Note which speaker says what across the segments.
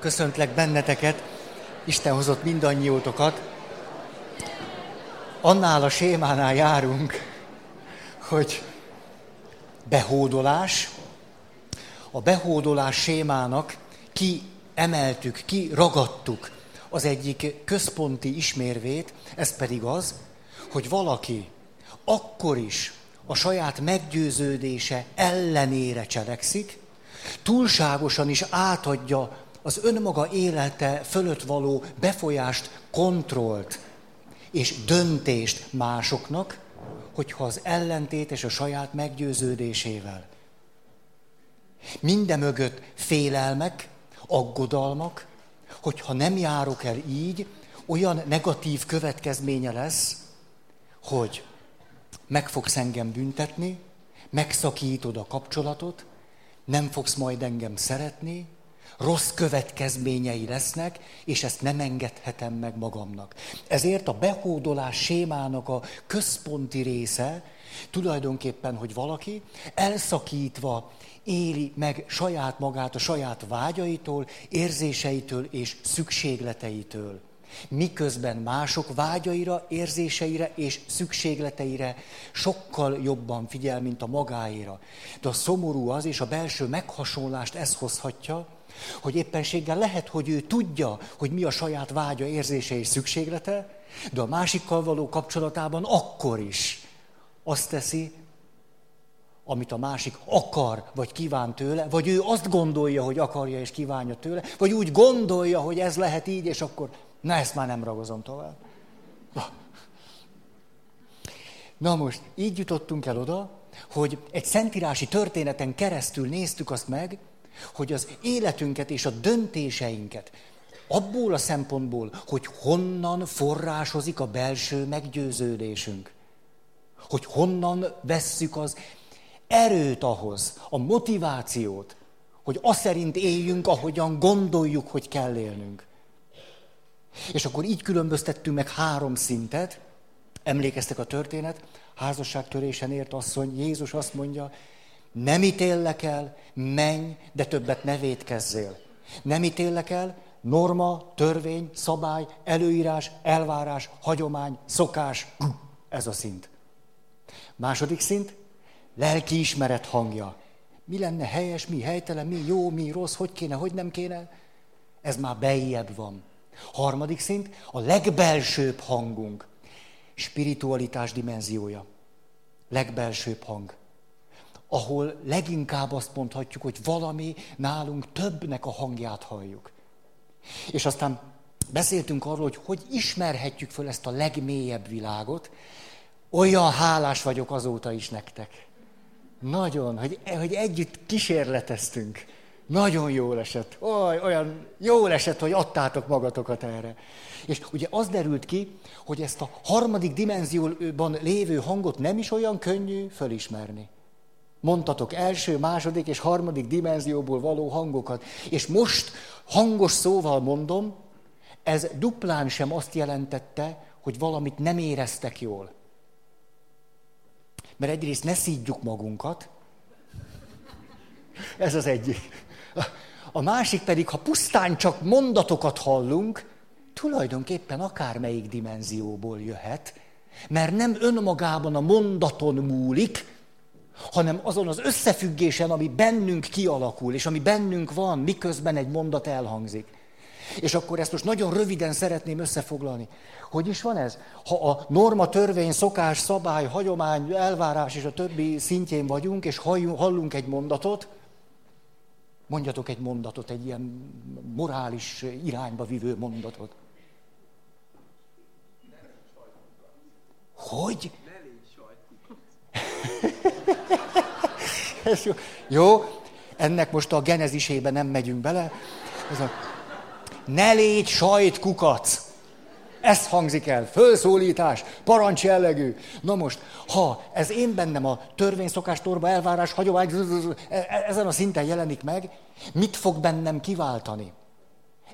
Speaker 1: köszöntlek benneteket, Isten hozott mindannyiótokat. Annál a sémánál járunk, hogy behódolás. A behódolás sémának ki emeltük, ki ragadtuk az egyik központi ismérvét, ez pedig az, hogy valaki akkor is a saját meggyőződése ellenére cselekszik, túlságosan is átadja az önmaga élete fölött való befolyást, kontrollt és döntést másoknak, hogyha az ellentétes a saját meggyőződésével. Minden mögött félelmek, aggodalmak, hogyha nem járok el így, olyan negatív következménye lesz, hogy meg fogsz engem büntetni, megszakítod a kapcsolatot, nem fogsz majd engem szeretni, rossz következményei lesznek, és ezt nem engedhetem meg magamnak. Ezért a behódolás sémának a központi része tulajdonképpen, hogy valaki elszakítva éli meg saját magát a saját vágyaitól, érzéseitől és szükségleteitől miközben mások vágyaira, érzéseire és szükségleteire sokkal jobban figyel, mint a magáira. De a szomorú az, és a belső meghasonlást ez hozhatja, hogy éppenséggel lehet, hogy ő tudja, hogy mi a saját vágya, érzése és szükséglete, de a másikkal való kapcsolatában akkor is azt teszi, amit a másik akar, vagy kíván tőle, vagy ő azt gondolja, hogy akarja és kívánja tőle, vagy úgy gondolja, hogy ez lehet így, és akkor Na, ezt már nem ragozom tovább. Na most, így jutottunk el oda, hogy egy szentírási történeten keresztül néztük azt meg, hogy az életünket és a döntéseinket abból a szempontból, hogy honnan forrásozik a belső meggyőződésünk. Hogy honnan vesszük az erőt ahhoz, a motivációt, hogy azt szerint éljünk, ahogyan gondoljuk, hogy kell élnünk. És akkor így különböztettünk meg három szintet. Emlékeztek a történet? Házasságtörésen ért asszony, Jézus azt mondja, nem ítéllek el, menj, de többet ne védkezzél. Nem ítéllek el, norma, törvény, szabály, előírás, elvárás, hagyomány, szokás, ez a szint. Második szint, lelki ismeret hangja. Mi lenne helyes, mi helytelen, mi jó, mi rossz, hogy kéne, hogy nem kéne. Ez már bejjebb van. Harmadik szint, a legbelsőbb hangunk. Spiritualitás dimenziója. Legbelsőbb hang. Ahol leginkább azt mondhatjuk, hogy valami nálunk többnek a hangját halljuk. És aztán beszéltünk arról, hogy hogy ismerhetjük föl ezt a legmélyebb világot. Olyan hálás vagyok azóta is nektek. Nagyon, hogy, hogy együtt kísérleteztünk. Nagyon jól esett. Oly, olyan jól esett, hogy adtátok magatokat erre. És ugye az derült ki, hogy ezt a harmadik dimenzióban lévő hangot nem is olyan könnyű fölismerni. Mondtatok első, második és harmadik dimenzióból való hangokat. És most hangos szóval mondom, ez duplán sem azt jelentette, hogy valamit nem éreztek jól. Mert egyrészt ne szídjuk magunkat, ez az egyik. A másik pedig, ha pusztán csak mondatokat hallunk, tulajdonképpen akármelyik dimenzióból jöhet, mert nem önmagában a mondaton múlik, hanem azon az összefüggésen, ami bennünk kialakul, és ami bennünk van, miközben egy mondat elhangzik. És akkor ezt most nagyon röviden szeretném összefoglalni. Hogy is van ez? Ha a norma, törvény, szokás, szabály, hagyomány, elvárás és a többi szintjén vagyunk, és hallunk egy mondatot, Mondjatok egy mondatot, egy ilyen morális irányba vivő mondatot. Hogy? Ez jó. jó, ennek most a genezisébe nem megyünk bele. Ez a, ne légy sajtkukac! Ez hangzik el, fölszólítás, parancs jellegű. Na most, ha ez én bennem a törvényszokás, torba, elvárás, hagyomány, e, e, ezen a szinten jelenik meg, mit fog bennem kiváltani?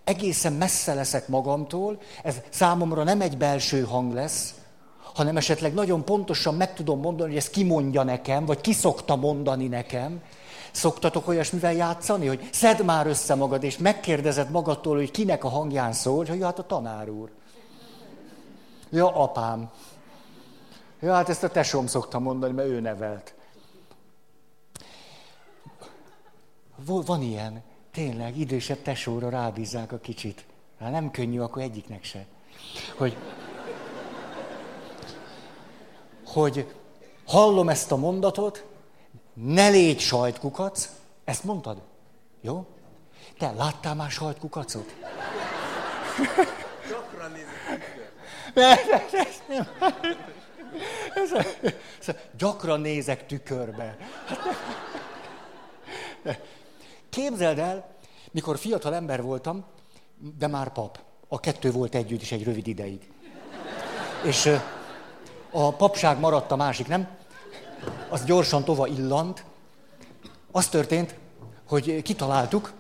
Speaker 1: Egészen messze leszek magamtól, ez számomra nem egy belső hang lesz, hanem esetleg nagyon pontosan meg tudom mondani, hogy ezt kimondja nekem, vagy ki szokta mondani nekem. Szoktatok olyasmivel játszani, hogy szedd már össze magad, és megkérdezed magadtól, hogy kinek a hangján szól, hogy hát a tanár úr. Ja, apám. Ja, hát ezt a tesóm szokta mondani, mert ő nevelt. Van ilyen, tényleg, idősebb tesóra rábízzák a kicsit. Hát nem könnyű, akkor egyiknek se. Hogy, hogy hallom ezt a mondatot, ne légy sajtkukac, ezt mondtad? Jó? Te láttál már sajtkukacot? Gyakran nézek Gyakran nézek tükörbe. Képzeld el, mikor fiatal ember voltam, de már pap. A kettő volt együtt is egy rövid ideig. És a papság maradt a másik, nem? Az gyorsan tova illant. Az történt, hogy kitaláltuk,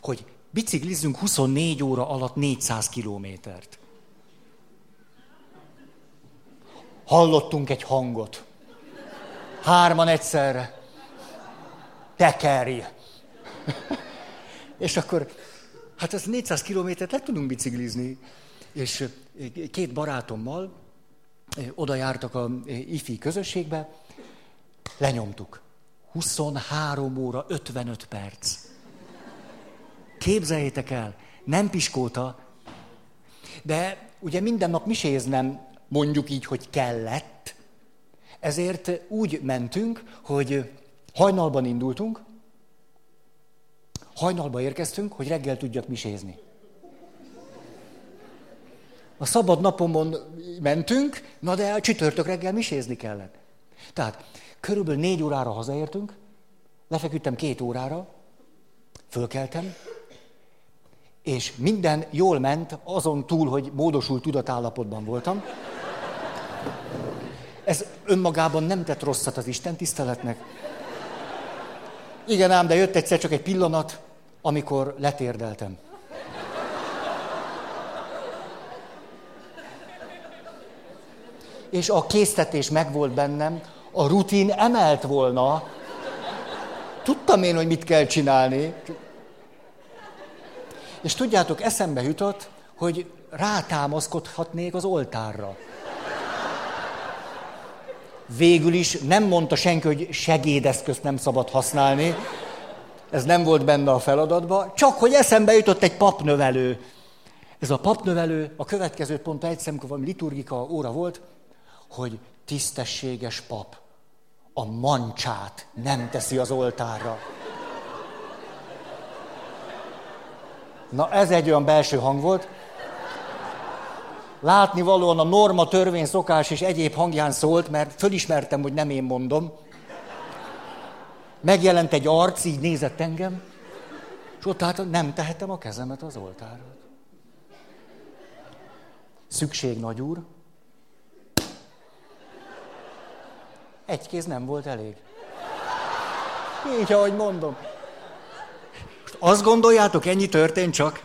Speaker 1: hogy biciklizzünk 24 óra alatt 400 kilométert. Hallottunk egy hangot. Hárman egyszerre. Tekerj! És akkor, hát ez 400 kilométert le tudunk biciklizni. És két barátommal oda jártak a ifi közösségbe, lenyomtuk. 23 óra 55 perc. Képzeljétek el, nem piskóta, de ugye minden nap miséznem, mondjuk így, hogy kellett, ezért úgy mentünk, hogy hajnalban indultunk, hajnalba érkeztünk, hogy reggel tudjak misézni. A szabad napomon mentünk, na de a csütörtök reggel misézni kellett. Tehát körülbelül négy órára hazaértünk, lefeküdtem két órára, fölkeltem, és minden jól ment, azon túl, hogy módosult tudatállapotban voltam. Ez önmagában nem tett rosszat az Isten tiszteletnek. Igen ám, de jött egyszer csak egy pillanat, amikor letérdeltem. És a késztetés megvolt bennem, a rutin emelt volna. Tudtam én, hogy mit kell csinálni. És tudjátok, eszembe jutott, hogy rátámaszkodhatnék az oltárra. Végül is nem mondta senki, hogy segédeszközt nem szabad használni. Ez nem volt benne a feladatban, csak hogy eszembe jutott egy papnövelő. Ez a papnövelő, a következő pont egy szemkor valami liturgika óra volt, hogy tisztességes pap a mancsát nem teszi az oltárra. Na ez egy olyan belső hang volt. Látni valóan a norma, törvény, szokás és egyéb hangján szólt, mert fölismertem, hogy nem én mondom. Megjelent egy arc, így nézett engem, és ott hát nem tehetem a kezemet az oltára. Szükség, nagy úr. Egy kéz nem volt elég. Így, ahogy mondom. Most azt gondoljátok, ennyi történt csak?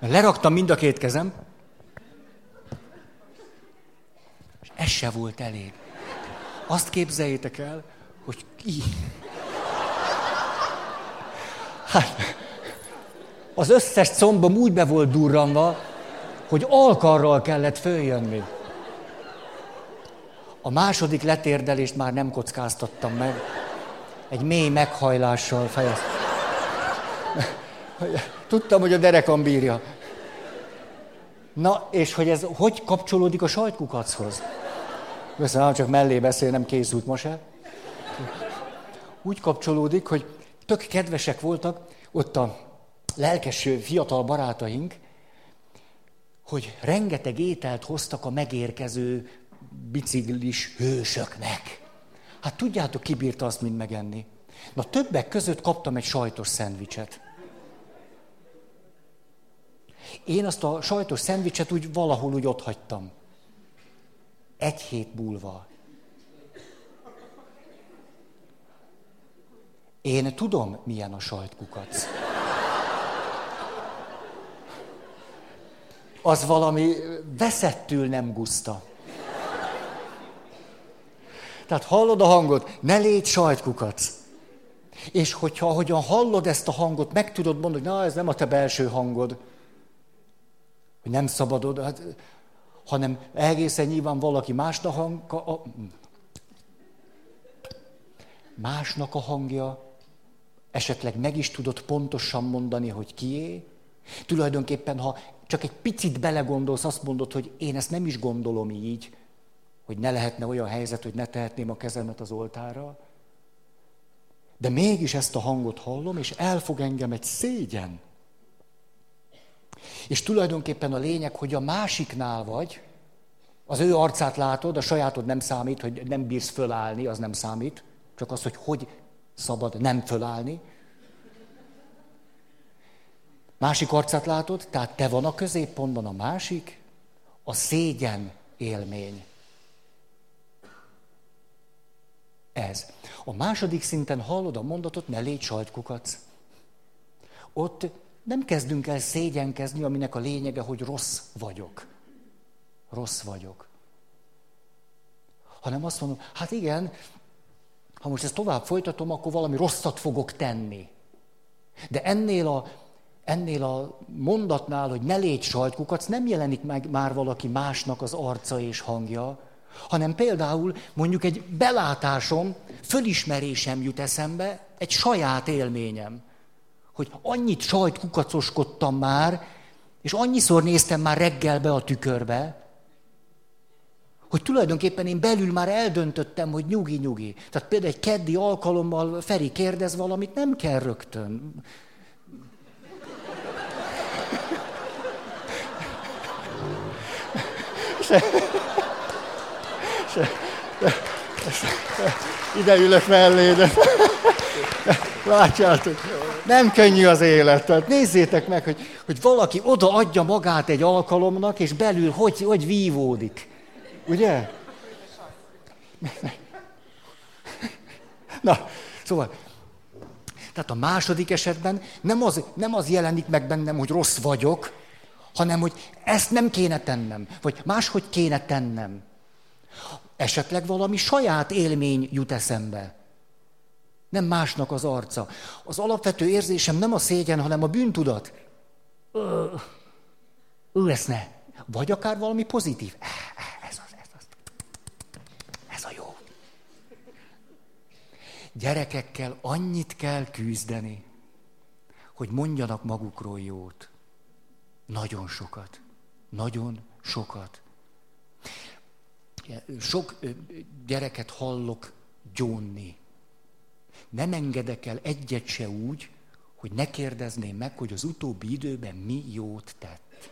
Speaker 1: Leraktam mind a két kezem, és ez se volt elég. Azt képzeljétek el, hogy ki. Hát, az összes combom úgy be volt durranva, hogy alkarral kellett följönni. A második letérdelést már nem kockáztattam meg. Egy mély meghajlással fejeztem. Tudtam, hogy a derekam bírja. Na, és hogy ez hogy kapcsolódik a sajtkukachoz? Köszönöm, csak mellé beszél, nem készült ma se. Úgy kapcsolódik, hogy tök kedvesek voltak ott a lelkes fiatal barátaink, hogy rengeteg ételt hoztak a megérkező biciklis hősöknek. Hát tudjátok, ki bírta azt mind megenni? Na többek között kaptam egy sajtos szendvicset. Én azt a sajtos szendvicset úgy valahol úgy ott hagytam. Egy hét múlva. Én tudom, milyen a sajtkukac. Az valami veszettül nem guszta. Tehát hallod a hangot, ne légy sajtkukac. És hogyha ahogyan hallod ezt a hangot, meg tudod mondani, hogy na, ez nem a te belső hangod, hogy nem szabadod, hát, hanem egészen nyilván valaki másnak, hang, a, másnak a hangja, esetleg meg is tudod pontosan mondani, hogy kié. Tulajdonképpen, ha csak egy picit belegondolsz, azt mondod, hogy én ezt nem is gondolom így, hogy ne lehetne olyan helyzet, hogy ne tehetném a kezemet az oltára. De mégis ezt a hangot hallom, és elfog engem egy szégyen. És tulajdonképpen a lényeg, hogy a másiknál vagy, az ő arcát látod, a sajátod nem számít, hogy nem bírsz fölállni, az nem számít, csak az, hogy hogy szabad nem fölállni. Másik arcát látod, tehát te van a középpontban, a másik, a szégyen élmény. Ez. A második szinten hallod a mondatot, ne légy sajtkukac. Ott nem kezdünk el szégyenkezni, aminek a lényege, hogy rossz vagyok. Rossz vagyok. Hanem azt mondom, hát igen, ha most ezt tovább folytatom, akkor valami rosszat fogok tenni. De ennél a, ennél a mondatnál, hogy ne légy sajtkukac, nem jelenik meg már valaki másnak az arca és hangja, hanem például mondjuk egy belátásom, fölismerésem jut eszembe, egy saját élményem. Hogy annyit sajtkukacoskodtam már, és annyiszor néztem már reggelbe a tükörbe, hogy tulajdonképpen én belül már eldöntöttem, hogy nyugi-nyugi. Tehát például egy keddi alkalommal Feri kérdez valamit, nem kell rögtön. Se, ide ülök mellé, de látjátok, nem könnyű az élet. Tehát nézzétek meg, hogy, hogy valaki odaadja magát egy alkalomnak, és belül hogy, hogy vívódik. Ugye? Na, szóval, tehát a második esetben nem az, nem az jelenik meg bennem, hogy rossz vagyok, hanem hogy ezt nem kéne tennem, vagy máshogy kéne tennem. Esetleg valami saját élmény jut eszembe. Nem másnak az arca. Az alapvető érzésem nem a szégyen, hanem a bűntudat. Ő ezt ne. Vagy akár valami pozitív. Gyerekekkel annyit kell küzdeni, hogy mondjanak magukról jót. Nagyon sokat. Nagyon sokat. Sok gyereket hallok gyónni. Nem engedek el egyet se úgy, hogy ne kérdezném meg, hogy az utóbbi időben mi jót tett.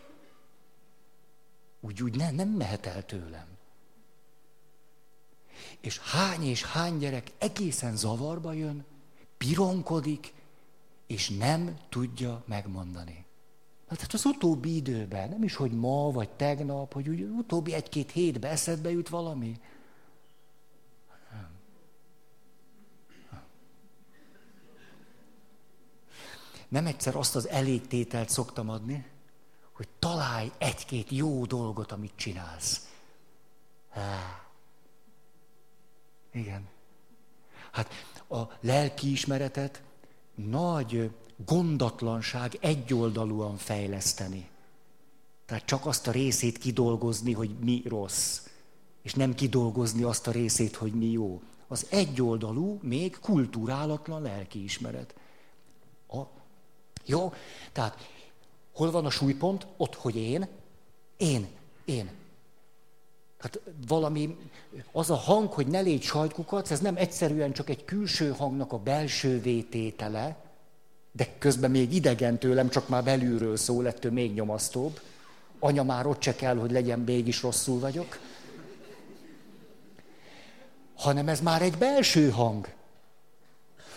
Speaker 1: Úgy, úgy ne, nem mehet el tőlem. És hány és hány gyerek egészen zavarba jön, pironkodik, és nem tudja megmondani. Hát az utóbbi időben, nem is, hogy ma vagy tegnap, hogy úgy utóbbi egy-két hétben eszedbe jut valami. Nem egyszer azt az elégtételt szoktam adni, hogy találj egy-két jó dolgot, amit csinálsz. Igen. Hát a lelkiismeretet nagy gondatlanság egyoldalúan fejleszteni. Tehát csak azt a részét kidolgozni, hogy mi rossz, és nem kidolgozni azt a részét, hogy mi jó. Az egyoldalú, még kultúrálatlan lelkiismeret. A, jó? Tehát hol van a súlypont? Ott, hogy én, én, én. Hát valami, az a hang, hogy ne légy sajtkukac, ez nem egyszerűen csak egy külső hangnak a belső vététele, de közben még idegen tőlem, csak már belülről szól, ettől még nyomasztóbb. Anya már ott se kell, hogy legyen, mégis rosszul vagyok. Hanem ez már egy belső hang.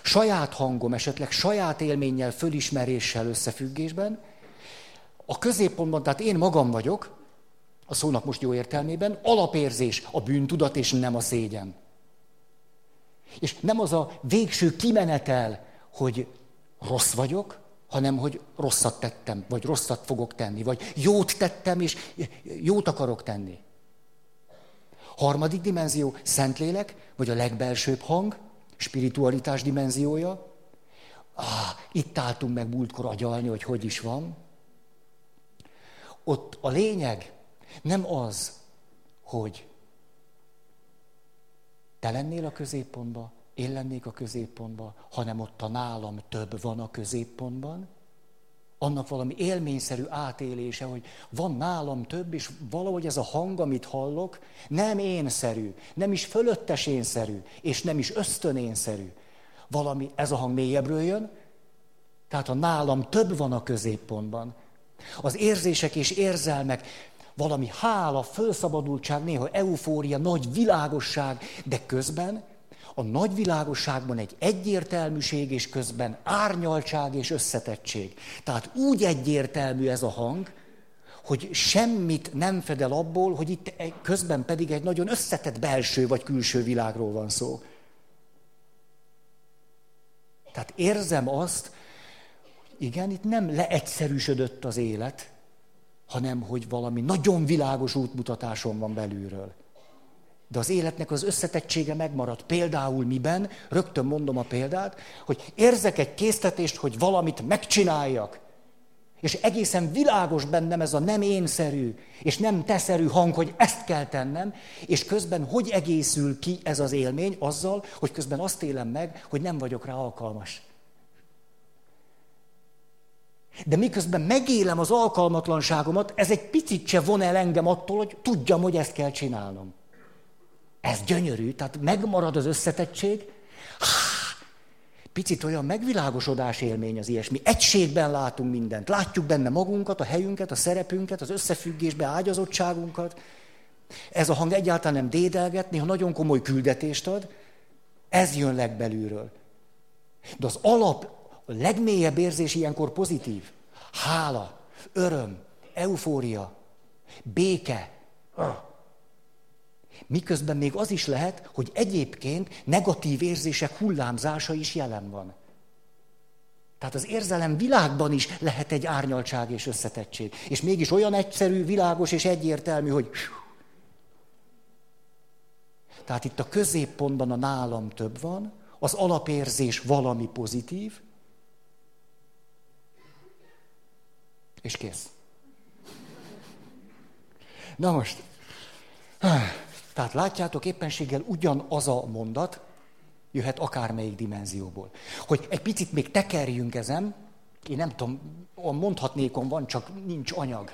Speaker 1: Saját hangom, esetleg saját élménnyel, fölismeréssel összefüggésben. A középpontban, tehát én magam vagyok, a szónak most jó értelmében, alapérzés a bűntudat és nem a szégyen. És nem az a végső kimenetel, hogy rossz vagyok, hanem hogy rosszat tettem, vagy rosszat fogok tenni, vagy jót tettem, és jót akarok tenni. Harmadik dimenzió, Szentlélek, vagy a legbelsőbb hang, spiritualitás dimenziója. Ah, itt álltunk meg múltkor agyalni, hogy hogy is van. Ott a lényeg nem az, hogy te lennél a középpontban, én lennék a középpontban, hanem ott a nálam több van a középpontban, annak valami élményszerű átélése, hogy van nálam több, és valahogy ez a hang, amit hallok, nem énszerű, nem is fölöttes énszerű, és nem is ösztönénszerű. Valami, ez a hang mélyebbről jön, tehát a nálam több van a középpontban. Az érzések és érzelmek, valami hála, fölszabadultság, néha eufória, nagy világosság, de közben a nagy világosságban egy egyértelműség, és közben árnyaltság és összetettség. Tehát úgy egyértelmű ez a hang, hogy semmit nem fedel abból, hogy itt közben pedig egy nagyon összetett belső vagy külső világról van szó. Tehát érzem azt, igen, itt nem leegyszerűsödött az élet, hanem hogy valami nagyon világos útmutatáson van belülről. De az életnek az összetettsége megmarad. Például miben, rögtön mondom a példát, hogy érzek egy késztetést, hogy valamit megcsináljak. És egészen világos bennem ez a nem énszerű, és nem teszerű hang, hogy ezt kell tennem, és közben hogy egészül ki ez az élmény azzal, hogy közben azt élem meg, hogy nem vagyok rá alkalmas. De miközben megélem az alkalmatlanságomat, ez egy picit se von el engem attól, hogy tudjam, hogy ezt kell csinálnom. Ez gyönyörű, tehát megmarad az összetettség. Picit olyan megvilágosodás élmény az ilyesmi. Egységben látunk mindent. Látjuk benne magunkat, a helyünket, a szerepünket, az összefüggésbe ágyazottságunkat. Ez a hang egyáltalán nem dédelget, néha nagyon komoly küldetést ad. Ez jön legbelülről. De az alap, a legmélyebb érzés ilyenkor pozitív. Hála, öröm, eufória, béke. Miközben még az is lehet, hogy egyébként negatív érzések hullámzása is jelen van. Tehát az érzelem világban is lehet egy árnyaltság és összetettség. És mégis olyan egyszerű, világos és egyértelmű, hogy... Tehát itt a középpontban a nálam több van, az alapérzés valami pozitív, és kész. Na most, tehát látjátok, éppenséggel ugyanaz a mondat jöhet akármelyik dimenzióból. Hogy egy picit még tekerjünk ezen, én nem tudom, a mondhatnékon van, csak nincs anyag.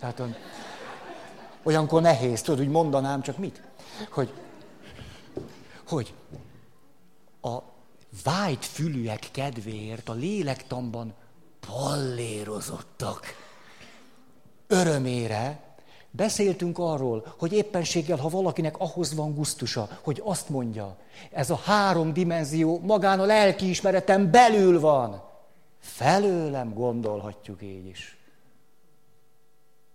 Speaker 1: Tehát olyankor nehéz, tudod, hogy mondanám, csak mit? Hogy, hogy a vájt fülűek kedvéért a lélektamban pallérozottak. Örömére beszéltünk arról, hogy éppenséggel, ha valakinek ahhoz van gusztusa, hogy azt mondja, ez a három dimenzió magán a lelkiismeretem belül van. Felőlem gondolhatjuk így is.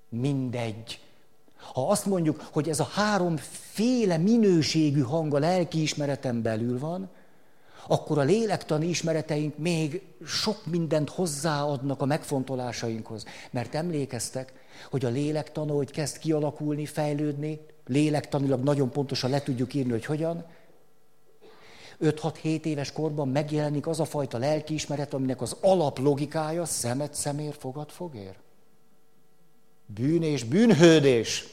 Speaker 1: Mindegy. Ha azt mondjuk, hogy ez a háromféle minőségű hang a lelkiismeretem belül van, akkor a lélektani ismereteink még sok mindent hozzáadnak a megfontolásainkhoz. Mert emlékeztek, hogy a lélektan, hogy kezd kialakulni, fejlődni, lélektanilag nagyon pontosan le tudjuk írni, hogy hogyan, 5-6-7 éves korban megjelenik az a fajta lelkiismeret, aminek az alaplogikája szemet szemér, fogad fogér. Bűn és bűnhődés.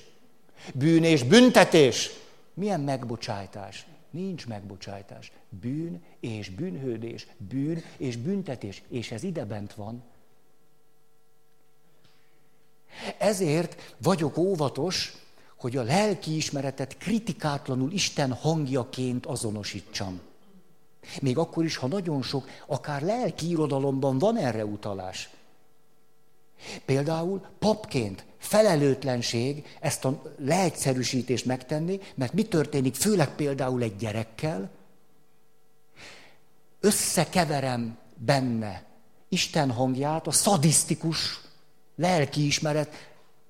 Speaker 1: Bűn és büntetés. Milyen megbocsájtás? Nincs megbocsájtás. Bűn és bűnhődés, bűn és büntetés, és ez ide bent van. Ezért vagyok óvatos, hogy a lelki ismeretet kritikátlanul Isten hangjaként azonosítsam. Még akkor is, ha nagyon sok, akár lelki irodalomban van erre utalás. Például papként felelőtlenség ezt a leegyszerűsítést megtenni, mert mi történik főleg például egy gyerekkel, összekeverem benne Isten hangját a szadisztikus lelkiismeret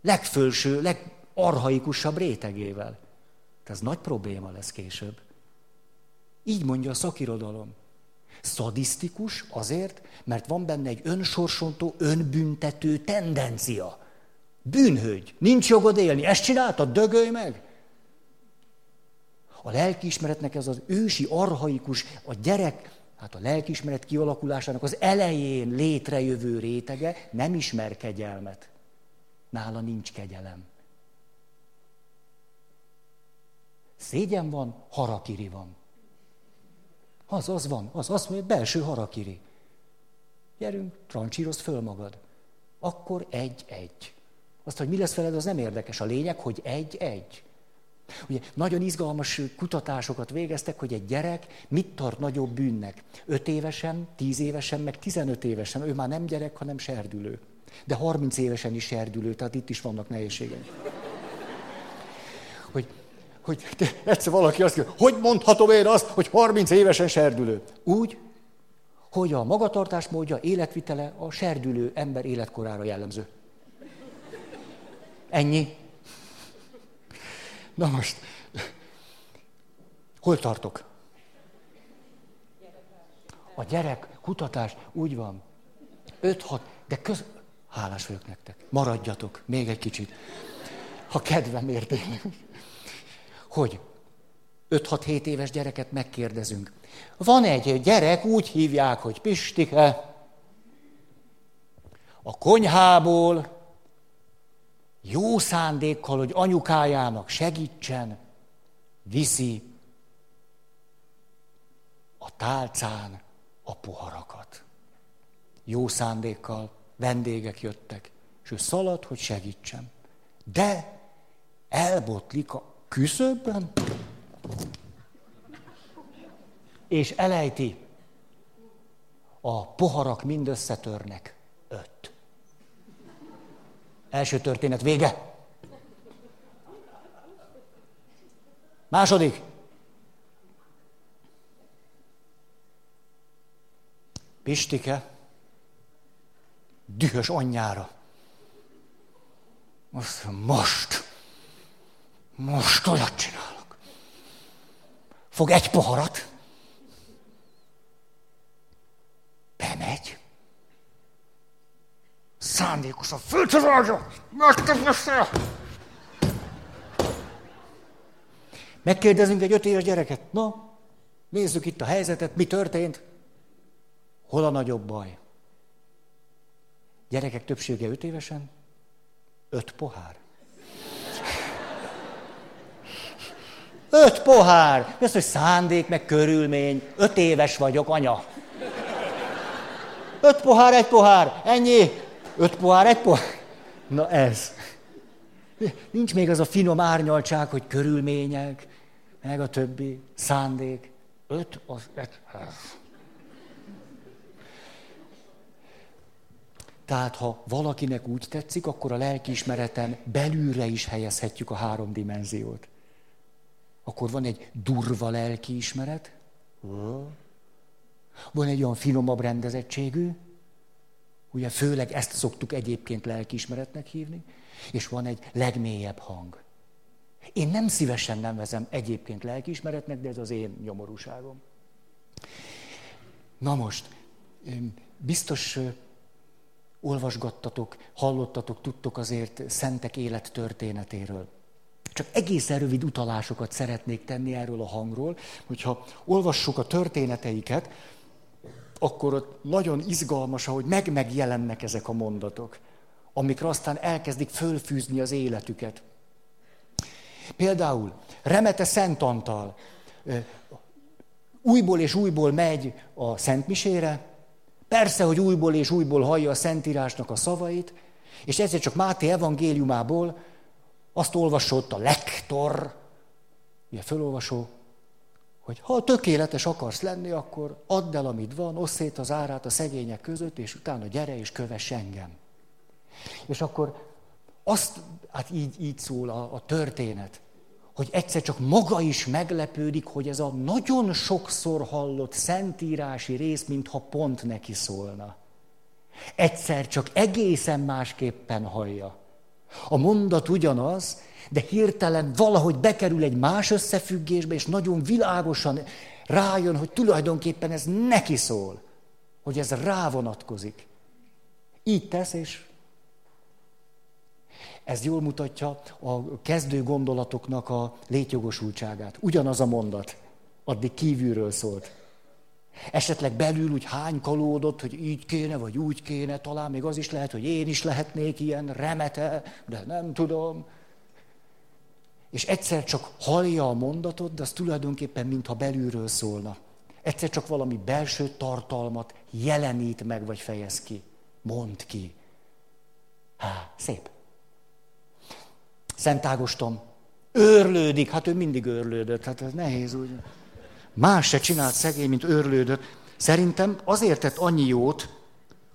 Speaker 1: legfölső, legarhaikusabb rétegével. Ez nagy probléma lesz később. Így mondja a szakirodalom. Szadisztikus azért, mert van benne egy önsorsontó, önbüntető tendencia. Bűnhőgy, nincs jogod élni, ezt csináltad, dögölj meg. A lelkiismeretnek ez az ősi, arhaikus, a gyerek, hát a lelkiismeret kialakulásának az elején létrejövő rétege nem ismer kegyelmet. Nála nincs kegyelem. Szégyen van, harakiri van. Az, az van, az, az mondja, belső harakiri. Gyerünk, trancsírozd föl magad. Akkor egy-egy. Azt, hogy mi lesz veled, az nem érdekes. A lényeg, hogy egy-egy. Ugye nagyon izgalmas kutatásokat végeztek, hogy egy gyerek mit tart nagyobb bűnnek. Öt évesen, tíz évesen, meg tizenöt évesen. Ő már nem gyerek, hanem serdülő. De harminc évesen is serdülő, tehát itt is vannak nehézségek. Hogy, hogy egyszer valaki azt mondja, hogy mondhatom én azt, hogy 30 évesen serdülő? Úgy, hogy a magatartás módja, életvitele a serdülő ember életkorára jellemző. Ennyi. Na most, hol tartok? A gyerek, kutatás, úgy van. 5-6, de köz... Hálás vagyok nektek. Maradjatok, még egy kicsit. Ha kedvem érték. Hogy 5-6-7 éves gyereket megkérdezünk. Van egy gyerek, úgy hívják, hogy Pistike, a konyhából jó szándékkal, hogy anyukájának segítsen, viszi a tálcán a poharakat. Jó szándékkal vendégek jöttek, és ő szalad, hogy segítsen. De elbotlik a küszöbben, és elejti. A poharak mind összetörnek. Öt. Első történet vége. Második. Pistike dühös anyjára. Most, most, most olyat csinálok. Fog egy poharat, bemegy, szándékosan fölcsarolja, megteszem Megkérdezünk egy öt éves gyereket. Na, nézzük itt a helyzetet, mi történt. Hol a nagyobb baj? Gyerekek többsége öt évesen? Öt pohár. Öt pohár. Ez, hogy szándék, meg körülmény. Öt éves vagyok, anya. Öt pohár, egy pohár. Ennyi. Öt pohár, egy pohár. Na ez. Nincs még az a finom árnyaltság, hogy körülmények, meg a többi, szándék. Öt, az egy. Tehát, ha valakinek úgy tetszik, akkor a lelkiismereten belülre is helyezhetjük a három dimenziót. Akkor van egy durva lelkiismeret, van egy olyan finomabb rendezettségű, ugye főleg ezt szoktuk egyébként lelkiismeretnek hívni, és van egy legmélyebb hang. Én nem szívesen nem vezem egyébként lelkiismeretnek, de ez az én nyomorúságom. Na most, biztos olvasgattatok, hallottatok, tudtok azért szentek élet történetéről. Csak egészen rövid utalásokat szeretnék tenni erről a hangról, hogyha olvassuk a történeteiket, akkor ott nagyon izgalmas, ahogy meg-megjelennek ezek a mondatok, amikre aztán elkezdik fölfűzni az életüket. Például Remete Szent Antal újból és újból megy a Szentmisére, persze, hogy újból és újból hallja a Szentírásnak a szavait, és ezért csak Máté evangéliumából azt olvasott a lektor, ugye fölolvasó, hogy ha tökéletes akarsz lenni, akkor add el, amit van, osszét szét az árát a szegények között, és utána gyere és kövess engem. És akkor azt, hát így, így szól a, a történet, hogy egyszer csak maga is meglepődik, hogy ez a nagyon sokszor hallott szentírási rész, mintha pont neki szólna. Egyszer csak egészen másképpen hallja. A mondat ugyanaz, de hirtelen valahogy bekerül egy más összefüggésbe, és nagyon világosan rájön, hogy tulajdonképpen ez neki szól, hogy ez rávonatkozik. Így tesz, és Ez jól mutatja a kezdő gondolatoknak a létjogosultságát. Ugyanaz a mondat, addig kívülről szólt. Esetleg belül úgy hánykalódott, hogy így kéne, vagy úgy kéne, talán még az is lehet, hogy én is lehetnék ilyen remete, de nem tudom. És egyszer csak hallja a mondatot, de az tulajdonképpen mintha belülről szólna. Egyszer csak valami belső tartalmat jelenít meg, vagy fejez ki. Mond ki. Há, szép. Szent Ágoston őrlődik, hát ő mindig őrlődött, hát ez nehéz úgy. Más se csinált szegény, mint őrlődött. Szerintem azért tett annyi jót,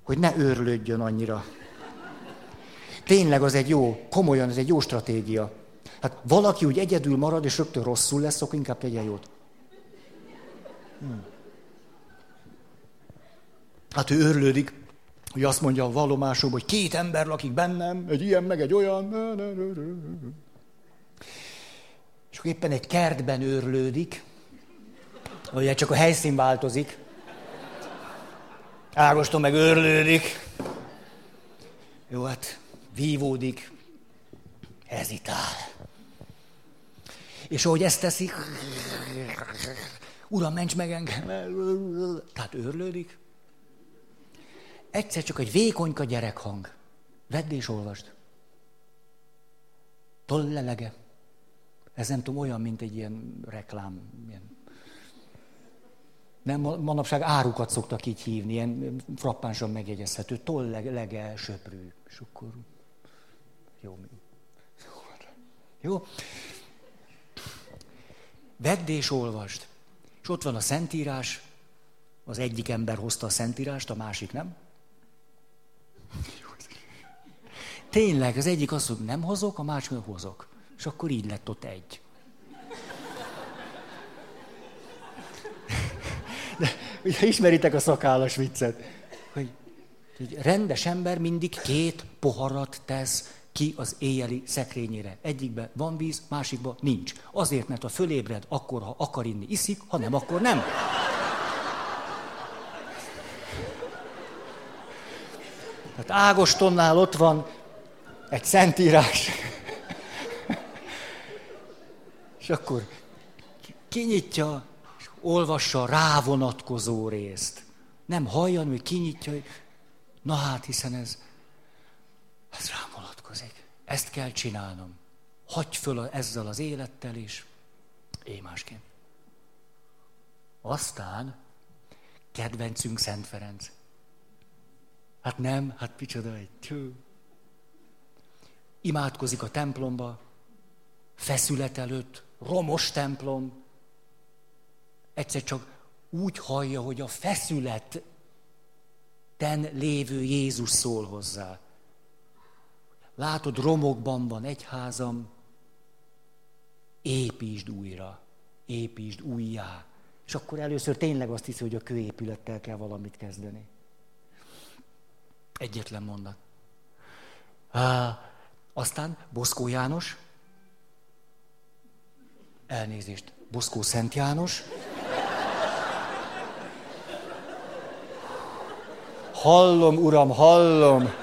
Speaker 1: hogy ne őrlődjön annyira. Tényleg az egy jó, komolyan, ez egy jó stratégia. Hát valaki úgy egyedül marad, és rögtön rosszul lesz, akkor inkább tegye jót. Hmm. Hát ő őrlődik, hogy azt mondja a vallomásom, hogy két ember lakik bennem, egy ilyen, meg egy olyan. És akkor éppen egy kertben őrlődik, vagy csak a helyszín változik. Ágoston meg őrlődik. Jó, hát vívódik, hezitál. És ahogy ezt teszi, uram, ments meg engem, tehát őrlődik. Egyszer csak egy vékonyka gyerekhang. Vedd és olvasd. Tollelege. Ez nem tudom, olyan, mint egy ilyen reklám. Ilyen. Nem, manapság árukat szoktak így hívni, ilyen frappánsan megjegyezhető. Tollelege, söprű. És akkor... Jó. Jó? Vedd és olvasd. És ott van a Szentírás, az egyik ember hozta a Szentírást, a másik nem. Tényleg, az egyik azt mondja, nem hozok, a másik hozok. És akkor így lett ott egy. De ugye ismeritek a szakállas viccet, hogy egy rendes ember mindig két poharat tesz ki az éjjeli szekrényére. Egyikben van víz, másikban nincs. Azért, mert ha fölébred, akkor, ha akar inni, iszik, ha nem, akkor nem. Tehát Ágostonnál ott van egy szentírás. és akkor kinyitja, olvassa a rávonatkozó részt. Nem hallja, hogy kinyitja, hogy na hát, hiszen ez, ez rám vonatkozik. Ezt kell csinálnom. Hagy föl ezzel az élettel is. Én másként. Aztán kedvencünk Szent Ferenc. Hát nem, hát micsoda egy tű. Imádkozik a templomba, feszület előtt, romos templom. Egyszer csak úgy hallja, hogy a feszületen lévő Jézus szól hozzá. Látod, romokban van egyházam, építsd újra, építsd újjá. És akkor először tényleg azt hiszi, hogy a kőépülettel kell valamit kezdeni. Egyetlen mondat. Aztán Boszkó János, elnézést, Boszkó Szent János, Hallom, uram, hallom.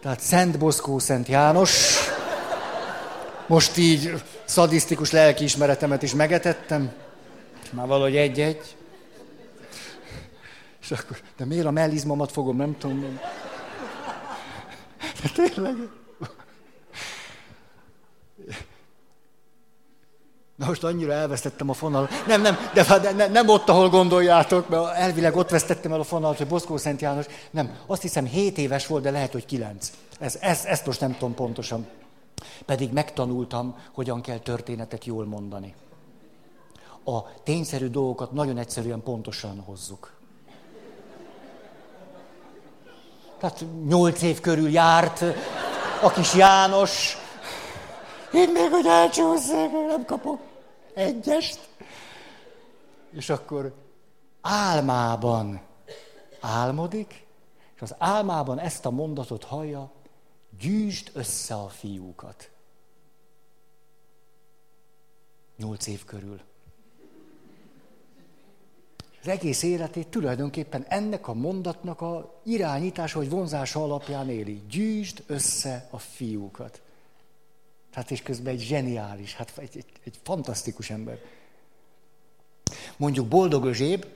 Speaker 1: Tehát Szent Boszkó, Szent János. Most így szadisztikus lelkiismeretemet is megetettem. Már valahogy egy-egy. És akkor, de miért a mellizmomat fogom, nem tudom. De tényleg. Na most annyira elvesztettem a fonal. Nem, nem, de, de ne, nem ott, ahol gondoljátok, mert elvileg ott vesztettem el a fonalat, hogy Boszkó Szent János. Nem, azt hiszem 7 éves volt, de lehet, hogy 9. Ez, ez, ezt most nem tudom pontosan. Pedig megtanultam, hogyan kell történetet jól mondani. A tényszerű dolgokat nagyon egyszerűen pontosan hozzuk. Tehát nyolc év körül járt a kis János. Én még, hogy elcsúszok, nem kapok egyest. És akkor álmában álmodik, és az álmában ezt a mondatot hallja, gyűjtsd össze a fiúkat. Nyolc év körül. az egész életét tulajdonképpen ennek a mondatnak a irányítása, vagy vonzása alapján éli. Gyűjtsd össze a fiúkat. Hát és közben egy zseniális, hát egy, egy, egy fantasztikus ember. Mondjuk boldog özséb,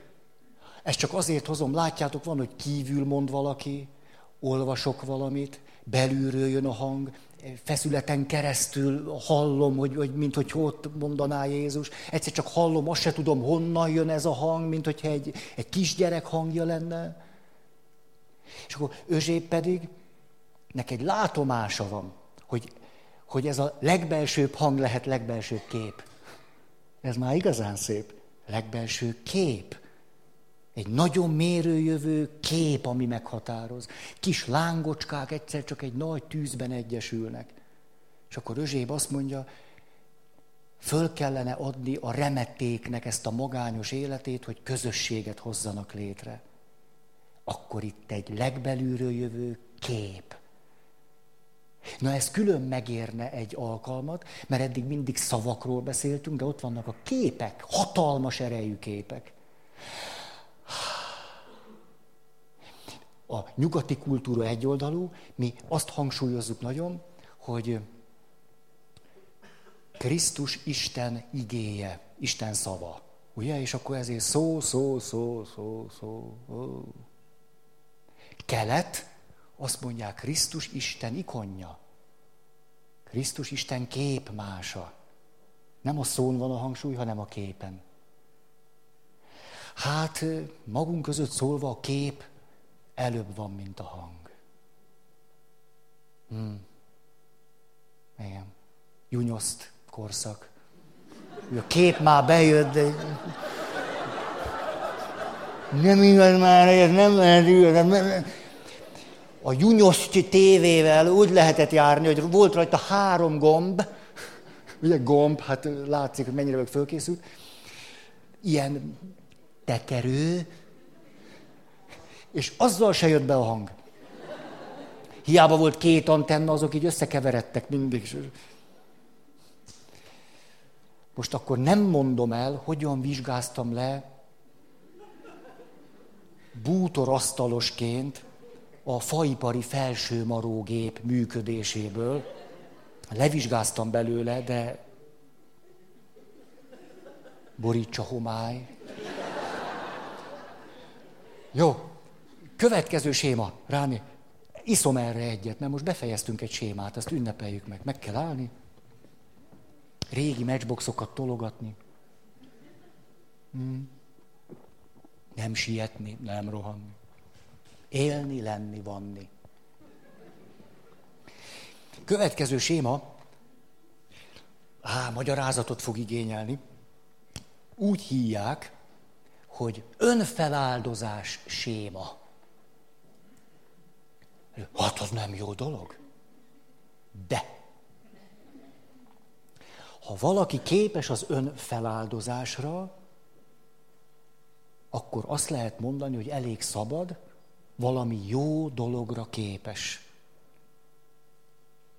Speaker 1: ezt csak azért hozom, látjátok, van, hogy kívül mond valaki, olvasok valamit, belülről jön a hang, feszületen keresztül hallom, hogy, hogy mint hogy ott mondaná Jézus. Egyszer csak hallom, azt se tudom, honnan jön ez a hang, mint hogyha egy, egy kisgyerek hangja lenne. És akkor Özsép pedig, neki egy látomása van, hogy, hogy ez a legbelsőbb hang lehet legbelsőbb kép. Ez már igazán szép. Legbelső kép. Egy nagyon mérőjövő kép, ami meghatároz. Kis lángocskák egyszer csak egy nagy tűzben egyesülnek. És akkor Özséb azt mondja, föl kellene adni a remetéknek ezt a magányos életét, hogy közösséget hozzanak létre. Akkor itt egy legbelülről jövő kép. Na ez külön megérne egy alkalmat, mert eddig mindig szavakról beszéltünk, de ott vannak a képek, hatalmas erejű képek. A nyugati kultúra egyoldalú, mi azt hangsúlyozzuk nagyon, hogy Krisztus Isten igéje, Isten szava. Ugye? És akkor ezért szó, szó, szó, szó, szó. szó. Kelet, azt mondják, Krisztus Isten ikonja. Krisztus Isten képmása. Nem a szón van a hangsúly, hanem a képen. Hát magunk között szólva a kép előbb van, mint a hang. Hmm. Igen. Junyoszt korszak. A kép már bejött, de... Nem igaz már, ez nem lehet igaz. A Junyoszt tévével úgy lehetett járni, hogy volt rajta három gomb, ugye gomb, hát látszik, hogy mennyire vagyok fölkészült, ilyen tekerő, és azzal se jött be a hang. Hiába volt két antenna, azok így összekeveredtek mindig. Most akkor nem mondom el, hogyan vizsgáztam le bútorasztalosként a faipari felsőmarógép működéséből. Levizsgáztam belőle, de borítsa homály. Jó, következő séma, Rámi. Iszom erre egyet, mert most befejeztünk egy sémát, azt ünnepeljük meg. Meg kell állni, régi matchboxokat tologatni. Hmm. Nem sietni, nem rohanni. Élni, lenni, vanni. Következő séma, á, magyarázatot fog igényelni. Úgy hívják, hogy önfeláldozás séma. Hát az nem jó dolog. De. Ha valaki képes az önfeláldozásra, akkor azt lehet mondani, hogy elég szabad, valami jó dologra képes.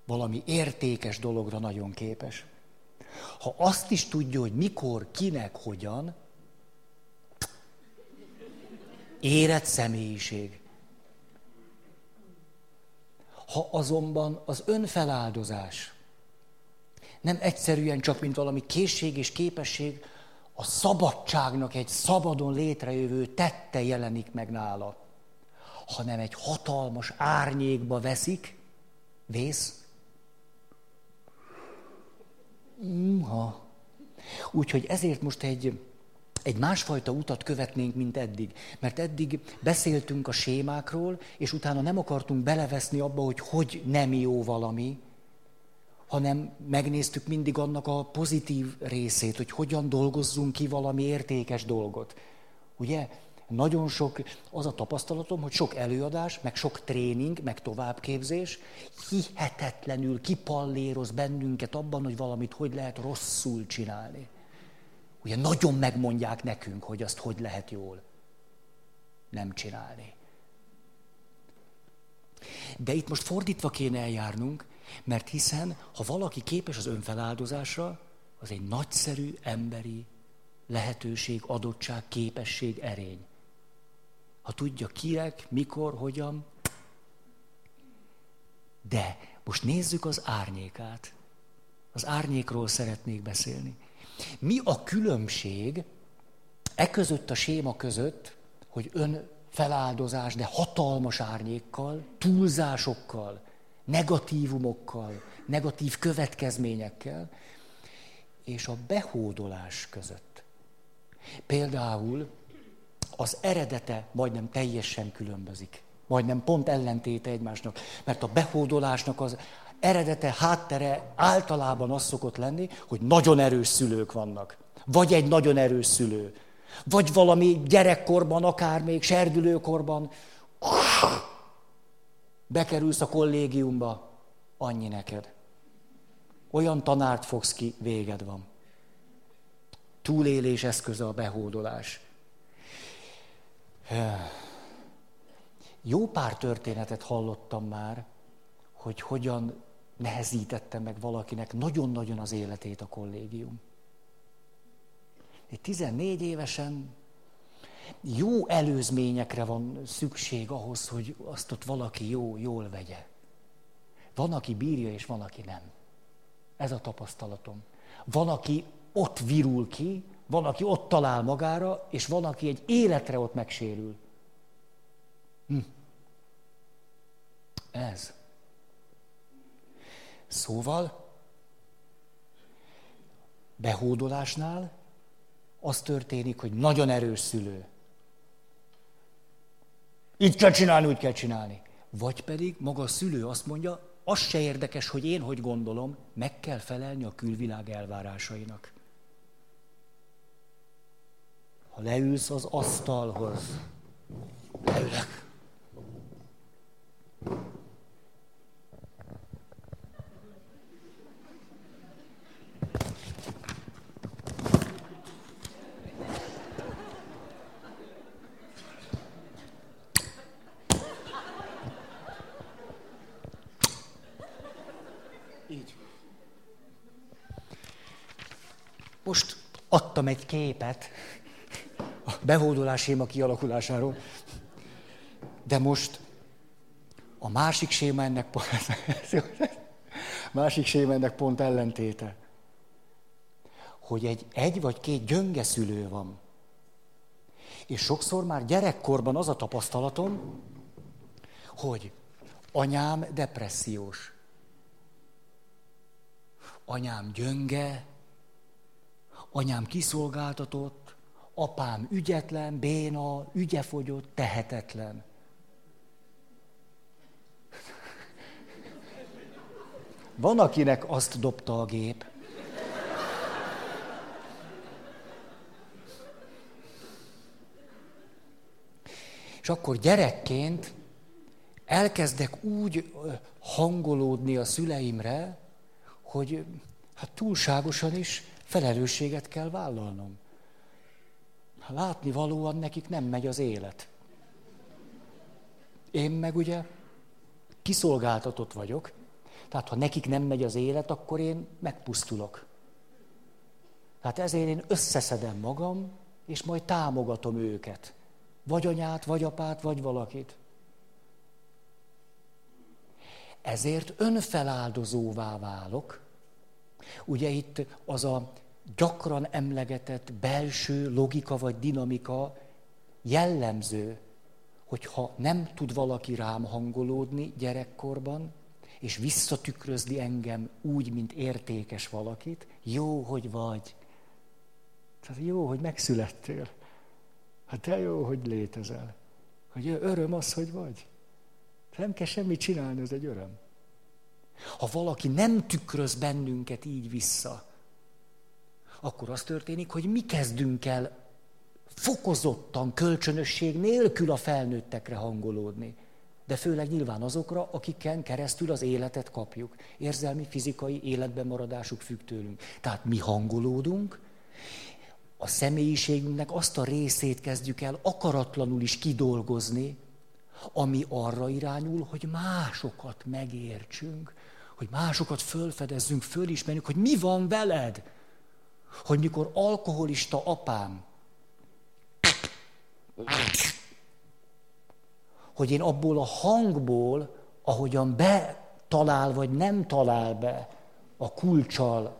Speaker 1: Valami értékes dologra nagyon képes. Ha azt is tudja, hogy mikor, kinek, hogyan, érett személyiség. Ha azonban az önfeláldozás nem egyszerűen csak, mint valami készség és képesség, a szabadságnak egy szabadon létrejövő tette jelenik meg nála, hanem egy hatalmas árnyékba veszik, vész. Ha. Úgyhogy ezért most egy, egy másfajta utat követnénk, mint eddig. Mert eddig beszéltünk a sémákról, és utána nem akartunk beleveszni abba, hogy hogy nem jó valami, hanem megnéztük mindig annak a pozitív részét, hogy hogyan dolgozzunk ki valami értékes dolgot. Ugye? Nagyon sok, az a tapasztalatom, hogy sok előadás, meg sok tréning, meg továbbképzés hihetetlenül kipalléroz bennünket abban, hogy valamit hogy lehet rosszul csinálni. Ugye nagyon megmondják nekünk, hogy azt hogy lehet jól nem csinálni. De itt most fordítva kéne eljárnunk, mert hiszen, ha valaki képes az önfeláldozásra, az egy nagyszerű emberi lehetőség, adottság, képesség, erény. Ha tudja kinek, mikor, hogyan. De most nézzük az árnyékát. Az árnyékról szeretnék beszélni. Mi a különbség e között a séma között, hogy ön feláldozás, de hatalmas árnyékkal, túlzásokkal, negatívumokkal, negatív következményekkel, és a behódolás között. Például az eredete majdnem teljesen különbözik. Majdnem pont ellentéte egymásnak. Mert a behódolásnak az eredete, háttere általában az szokott lenni, hogy nagyon erős szülők vannak. Vagy egy nagyon erős szülő. Vagy valami gyerekkorban, akár még serdülőkorban bekerülsz a kollégiumba, annyi neked. Olyan tanárt fogsz ki, véged van. Túlélés eszköze a behódolás. Jó pár történetet hallottam már, hogy hogyan nehezítette meg valakinek nagyon-nagyon az életét a kollégium. Egy 14 évesen jó előzményekre van szükség ahhoz, hogy azt ott valaki jó, jól vegye. Van, aki bírja, és van, aki nem. Ez a tapasztalatom. Van, aki ott virul ki, van, aki ott talál magára, és van, aki egy életre ott megsérül. Hm. Ez. Szóval, behódolásnál az történik, hogy nagyon erős szülő. Így kell csinálni, úgy kell csinálni. Vagy pedig maga a szülő azt mondja, az se érdekes, hogy én hogy gondolom, meg kell felelni a külvilág elvárásainak. Ha leülsz az asztalhoz, leülök. Most adtam egy képet a behódolás séma kialakulásáról, de most a másik séma ennek pont, másik séma ennek pont ellentéte. Hogy egy, egy vagy két gyönge szülő van. És sokszor már gyerekkorban az a tapasztalatom, hogy anyám depressziós. Anyám gyönge, anyám kiszolgáltatott, apám ügyetlen, béna, ügyefogyott, tehetetlen. Van, akinek azt dobta a gép. És akkor gyerekként elkezdek úgy hangolódni a szüleimre, hogy hát túlságosan is felelősséget kell vállalnom. Látni valóan nekik nem megy az élet. Én meg ugye kiszolgáltatott vagyok, tehát ha nekik nem megy az élet, akkor én megpusztulok. Tehát ezért én összeszedem magam, és majd támogatom őket. Vagy anyát, vagy apát, vagy valakit. Ezért önfeláldozóvá válok, Ugye itt az a gyakran emlegetett belső logika vagy dinamika jellemző, hogyha nem tud valaki rám hangolódni gyerekkorban, és visszatükrözni engem úgy, mint értékes valakit, jó, hogy vagy. Tehát jó, hogy megszülettél. Hát te jó, hogy létezel. Hogy öröm az, hogy vagy. Nem kell semmit csinálni, ez egy öröm. Ha valaki nem tükröz bennünket így vissza, akkor az történik, hogy mi kezdünk el fokozottan, kölcsönösség nélkül a felnőttekre hangolódni. De főleg nyilván azokra, akiken keresztül az életet kapjuk. Érzelmi, fizikai életben maradásuk függ tőlünk. Tehát mi hangolódunk, a személyiségünknek azt a részét kezdjük el akaratlanul is kidolgozni, ami arra irányul, hogy másokat megértsünk, hogy másokat fölfedezzünk, fölismerjük, hogy mi van veled. Hogy mikor alkoholista apám, hogy én abból a hangból, ahogyan betalál vagy nem talál be a kulcsal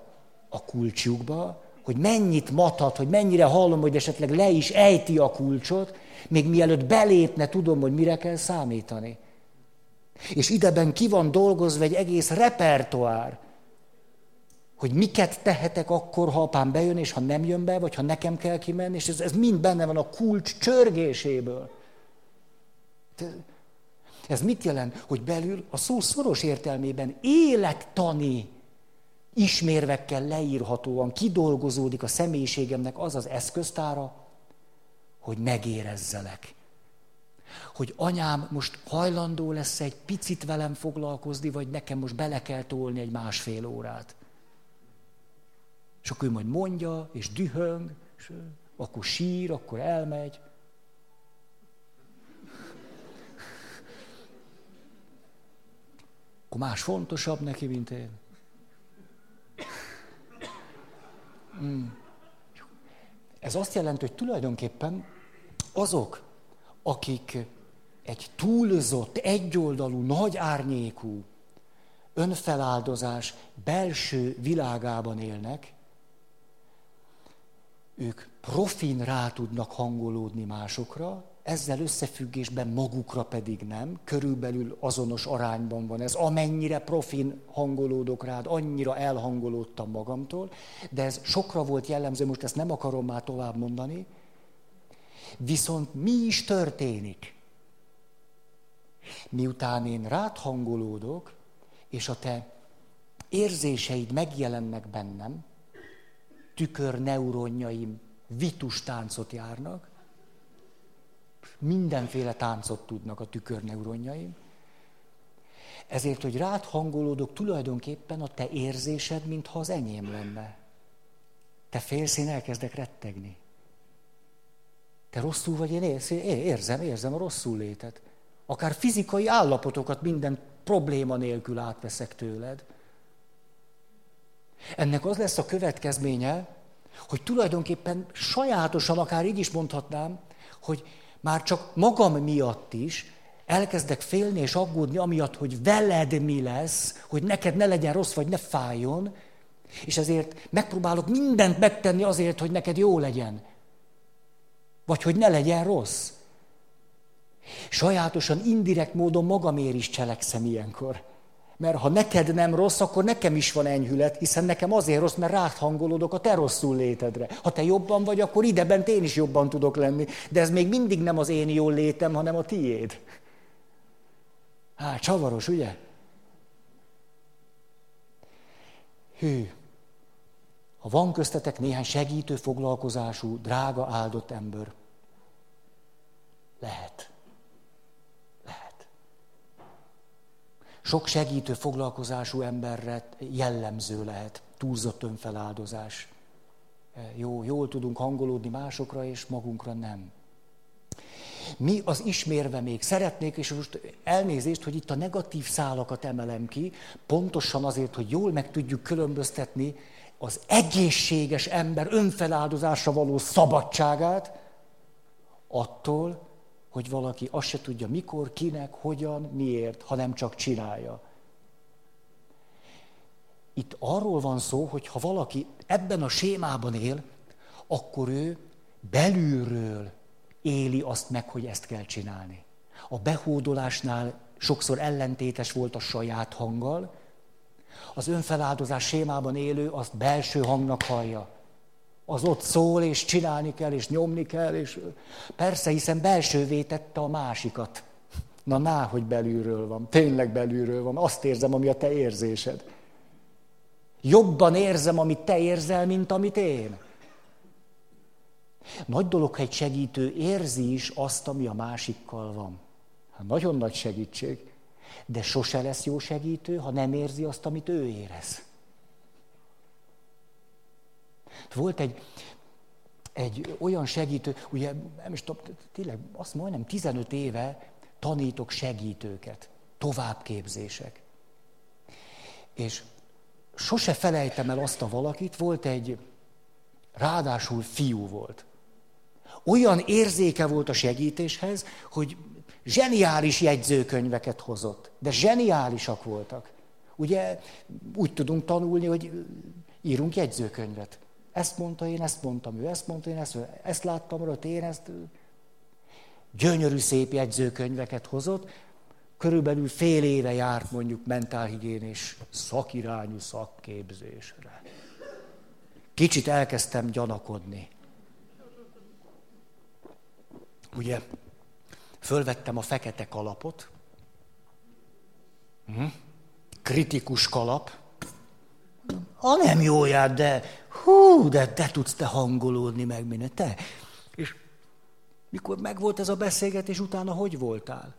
Speaker 1: a kulcsjukba, hogy mennyit matad, hogy mennyire hallom, hogy esetleg le is ejti a kulcsot, még mielőtt belépne, tudom, hogy mire kell számítani. És ideben ki van dolgozva egy egész repertoár, hogy miket tehetek akkor, ha apám bejön, és ha nem jön be, vagy ha nekem kell kimenni, és ez, ez mind benne van a kulcs csörgéséből. Ez mit jelent? Hogy belül a szó szoros értelmében élettani ismérvekkel leírhatóan kidolgozódik a személyiségemnek az az eszköztára, hogy megérezzelek. Hogy anyám most hajlandó lesz egy picit velem foglalkozni, vagy nekem most bele kell tolni egy másfél órát. És akkor ő majd mondja, és dühöng, és akkor sír, akkor elmegy. Akkor más fontosabb neki, mint én. Hmm. Ez azt jelenti, hogy tulajdonképpen azok, akik egy túlzott, egyoldalú, nagy árnyékú önfeláldozás belső világában élnek, ők profin rá tudnak hangolódni másokra, ezzel összefüggésben magukra pedig nem, körülbelül azonos arányban van ez. Amennyire profin hangolódok rád, annyira elhangolódtam magamtól, de ez sokra volt jellemző, most ezt nem akarom már tovább mondani. Viszont mi is történik? Miután én rád hangolódok, és a te érzéseid megjelennek bennem, tükör neuronjaim vitus táncot járnak, mindenféle táncot tudnak a tükörneuronjaim. Ezért, hogy rád hangolódok, tulajdonképpen a te érzésed, mintha az enyém lenne. Te félsz, én elkezdek rettegni. Te rosszul vagy, én érzem, érzem a rosszul létet. Akár fizikai állapotokat minden probléma nélkül átveszek tőled. Ennek az lesz a következménye, hogy tulajdonképpen sajátosan, akár így is mondhatnám, hogy már csak magam miatt is elkezdek félni és aggódni, amiatt, hogy veled mi lesz, hogy neked ne legyen rossz, vagy ne fájjon, és ezért megpróbálok mindent megtenni azért, hogy neked jó legyen. Vagy hogy ne legyen rossz. Sajátosan, indirekt módon magamért is cselekszem ilyenkor. Mert ha neked nem rossz, akkor nekem is van enyhület, hiszen nekem azért rossz, mert rád hangolódok a te rosszul létedre. Ha te jobban vagy, akkor ideben én is jobban tudok lenni. De ez még mindig nem az én jól létem, hanem a tiéd. Hát, csavaros, ugye? Hű, ha van köztetek néhány segítő foglalkozású, drága, áldott ember, lehet. Sok segítő foglalkozású emberre jellemző lehet, túlzott önfeláldozás. Jó, jól tudunk hangolódni másokra, és magunkra nem. Mi az ismérve még szeretnék, és most elnézést, hogy itt a negatív szálakat emelem ki, pontosan azért, hogy jól meg tudjuk különböztetni az egészséges ember önfeláldozásra való szabadságát attól, hogy valaki azt se tudja mikor, kinek, hogyan, miért, hanem csak csinálja. Itt arról van szó, hogy ha valaki ebben a sémában él, akkor ő belülről éli azt meg, hogy ezt kell csinálni. A behódolásnál sokszor ellentétes volt a saját hanggal, az önfeláldozás sémában élő azt belső hangnak hallja az ott szól, és csinálni kell, és nyomni kell, és persze, hiszen belsővé tette a másikat. Na, ná, hogy belülről van, tényleg belülről van, azt érzem, ami a te érzésed. Jobban érzem, amit te érzel, mint amit én. Nagy dolog, ha egy segítő érzi is azt, ami a másikkal van. Hát nagyon nagy segítség. De sose lesz jó segítő, ha nem érzi azt, amit ő érez. Volt egy, egy olyan segítő, ugye nem is tudom, tényleg azt majdnem 15 éve tanítok segítőket, továbbképzések. És sose felejtem el azt a valakit, volt egy Ráadásul fiú volt. Olyan érzéke volt a segítéshez, hogy zseniális jegyzőkönyveket hozott. De zseniálisak voltak. Ugye úgy tudunk tanulni, hogy írunk jegyzőkönyvet. Ezt mondta, én ezt mondtam, ő ezt mondta, én ezt, ezt láttam rajta, én ezt... Gyönyörű szép jegyzőkönyveket hozott, körülbelül fél éve járt mondjuk mentálhigiénés szakirányú szakképzésre. Kicsit elkezdtem gyanakodni. Ugye, fölvettem a fekete kalapot, hm? kritikus kalap, a nem jóját, de hú, de te tudsz te hangolódni meg minden, te. És mikor megvolt ez a beszélgetés, utána hogy voltál?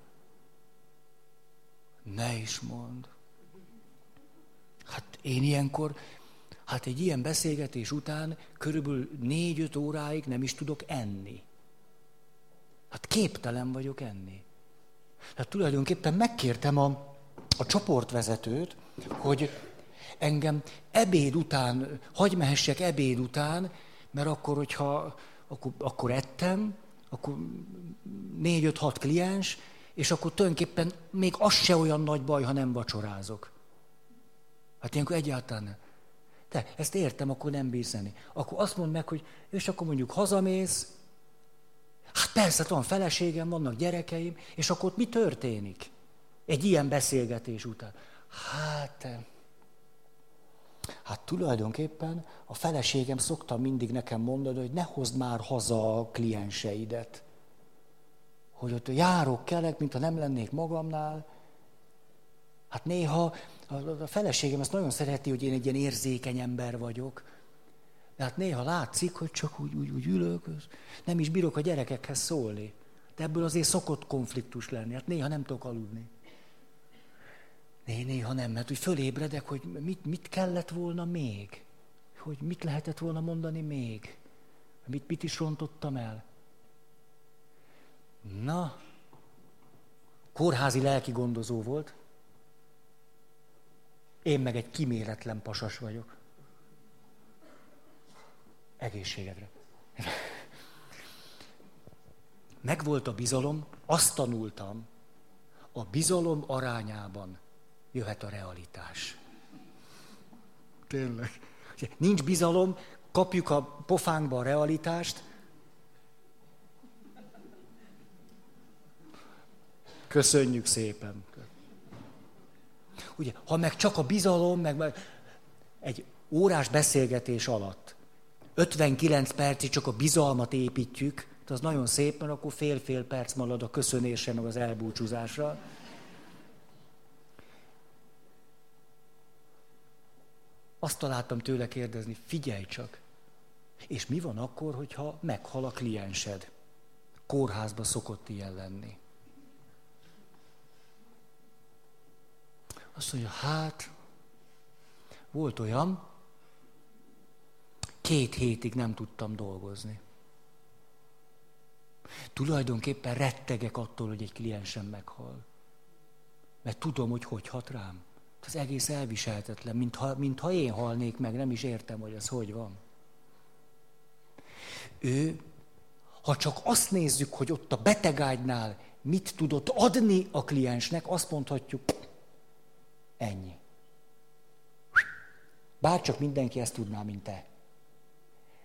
Speaker 1: Ne is mond. Hát én ilyenkor, hát egy ilyen beszélgetés után körülbelül négy-öt óráig nem is tudok enni. Hát képtelen vagyok enni. Hát tulajdonképpen megkértem a, a csoportvezetőt, hogy engem ebéd után, hagy mehessek ebéd után, mert akkor, hogyha akkor, akkor ettem, akkor négy-öt-hat kliens, és akkor tulajdonképpen még az se olyan nagy baj, ha nem vacsorázok. Hát ilyenkor egyáltalán nem. Te, ezt értem, akkor nem bízani. Akkor azt mondd meg, hogy, és akkor mondjuk hazamész, hát persze, van feleségem, vannak gyerekeim, és akkor ott mi történik? Egy ilyen beszélgetés után. Hát tulajdonképpen a feleségem szokta mindig nekem mondani, hogy ne hozd már haza a klienseidet hogy ott járok, kelek, mintha nem lennék magamnál. Hát néha a feleségem ezt nagyon szereti, hogy én egy ilyen érzékeny ember vagyok. De hát néha látszik, hogy csak úgy, úgy, úgy ülök, nem is bírok a gyerekekhez szólni. De ebből azért szokott konfliktus lenni. Hát néha nem tudok aludni. Né, néha nem, mert úgy fölébredek, hogy mit, mit kellett volna még. Hogy mit lehetett volna mondani még. Mit, mit is rontottam el. Na, kórházi lelki gondozó volt, én meg egy kiméletlen pasas vagyok. Egészségedre. Megvolt a bizalom, azt tanultam, a bizalom arányában jöhet a realitás. Tényleg. Nincs bizalom, kapjuk a pofánkba a realitást, Köszönjük szépen. Ugye, ha meg csak a bizalom, meg egy órás beszélgetés alatt 59 percig csak a bizalmat építjük, az nagyon szép, mert akkor fél-fél perc marad a köszönésre, meg az elbúcsúzásra. Azt találtam tőle kérdezni, figyelj csak, és mi van akkor, hogyha meghal a kliensed? Kórházba szokott ilyen lenni. Azt mondja, hát, volt olyan, két hétig nem tudtam dolgozni. Tulajdonképpen rettegek attól, hogy egy kliensem meghal. Mert tudom, hogy hogy hat rám. Az egész elviselhetetlen, mintha, mintha én halnék meg, nem is értem, hogy ez hogy van. Ő, ha csak azt nézzük, hogy ott a betegágynál mit tudott adni a kliensnek, azt mondhatjuk, Ennyi. Bárcsak mindenki ezt tudná, mint te.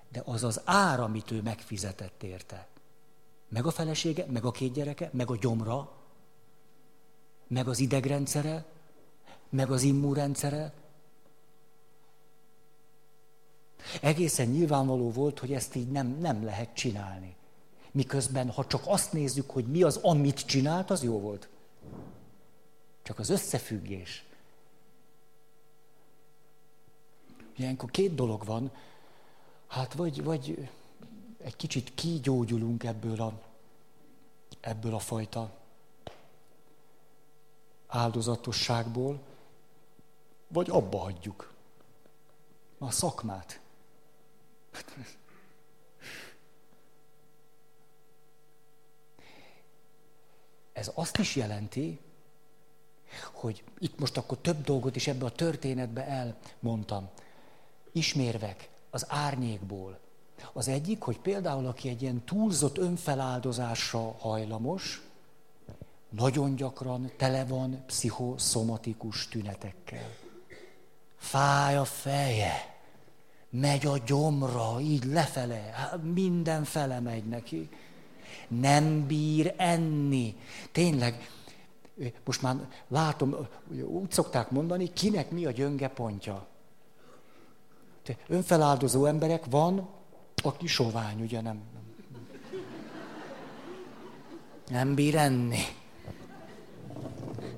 Speaker 1: De az az ár, amit ő megfizetett érte. Meg a felesége, meg a két gyereke, meg a gyomra, meg az idegrendszere, meg az immunrendszere. Egészen nyilvánvaló volt, hogy ezt így nem, nem lehet csinálni. Miközben, ha csak azt nézzük, hogy mi az, amit csinált, az jó volt. Csak az összefüggés, Ilyenkor két dolog van. Hát vagy, vagy egy kicsit kigyógyulunk ebből a, ebből a fajta áldozatosságból, vagy abba hagyjuk a szakmát. Ez azt is jelenti, hogy itt most akkor több dolgot is ebbe a történetbe elmondtam ismérvek az árnyékból, Az egyik, hogy például aki egy ilyen túlzott önfeláldozásra hajlamos, nagyon gyakran tele van pszichoszomatikus tünetekkel. Fáj a feje, megy a gyomra, így lefele, hát minden fele megy neki. Nem bír enni. Tényleg, most már látom, úgy szokták mondani, kinek mi a gyönge pontja. Önfeláldozó emberek van, aki sovány, ugye nem, nem. Bír enni.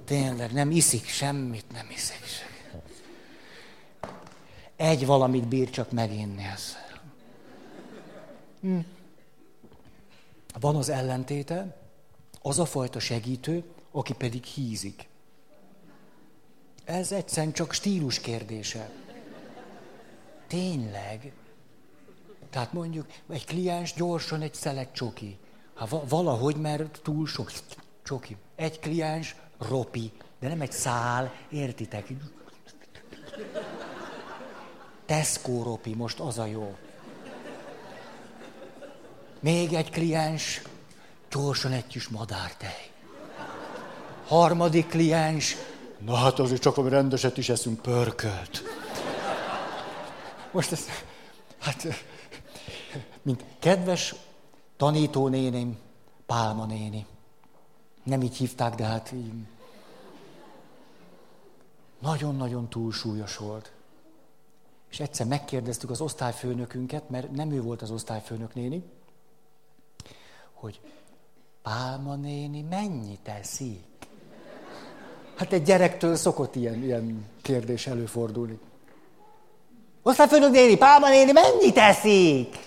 Speaker 1: Tényleg, nem iszik semmit, nem iszik. Egy valamit bír csak meginni ez. Hm. Van az ellentéte, az a fajta segítő, aki pedig hízik. Ez egyszerűen csak stílus kérdése. Tényleg. Tehát mondjuk egy kliens gyorsan egy szelet csoki. Ha valahogy, mert túl sok csoki. Egy kliens ropi, de nem egy szál, értitek? Tesco ropi, most az a jó. Még egy kliens, gyorsan egy kis madártej. Harmadik kliens, na hát azért csak a rendeset is eszünk pörkölt. Most ez, hát, mint kedves tanítónéném, Pálma néni. Nem így hívták, de hát így. Nagyon-nagyon túlsúlyos volt. És egyszer megkérdeztük az osztályfőnökünket, mert nem ő volt az osztályfőnök néni, hogy Pálma néni mennyit eszik? Hát egy gyerektől szokott ilyen, ilyen kérdés előfordulni. Osztályfőnök néni, Pálma néni mennyit eszik?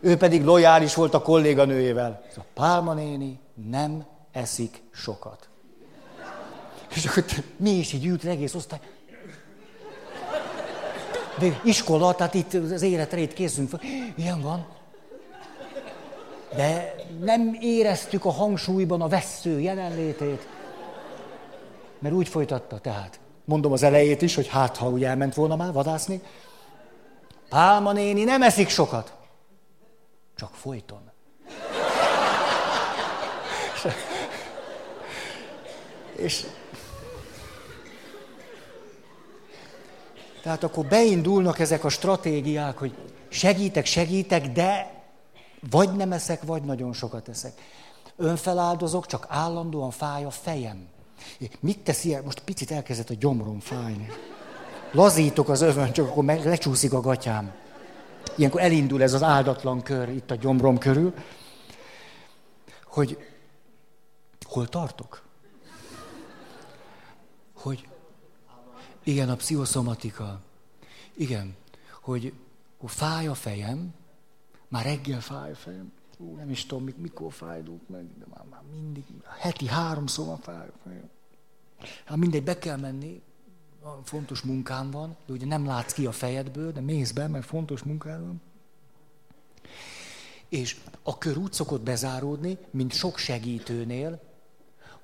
Speaker 1: Ő pedig lojális volt a kolléganőjével. A Pálma néni nem eszik sokat. És akkor mi is így ült egész osztály. De iskola, tehát itt az életre itt készünk fel. Ilyen van. De nem éreztük a hangsúlyban a vesző jelenlétét. Mert úgy folytatta tehát. Mondom az elejét is, hogy hát, ha úgy elment volna már vadászni. Pálma néni nem eszik sokat. Csak folyton. és, tehát akkor beindulnak ezek a stratégiák, hogy segítek, segítek, de vagy nem eszek, vagy nagyon sokat eszek. Önfeláldozok, csak állandóan fáj a fejem. Mit tesz ilyen? Most picit elkezdett a gyomrom fájni. Lazítok az övön, csak akkor meg lecsúszik a gatyám. Ilyenkor elindul ez az áldatlan kör itt a gyomrom körül, hogy hol tartok? Hogy igen, a pszichoszomatika. Igen, hogy, hogy fáj a fejem, már reggel fáj a fejem, Ú, nem is tudom, mikor fájdult meg, de már, már mindig, heti háromszor van fáj a fejem. Hát mindegy, be kell menni, fontos munkám van, de ugye nem látsz ki a fejedből, de mész be, mert fontos munkám van. És a kör úgy szokott bezáródni, mint sok segítőnél,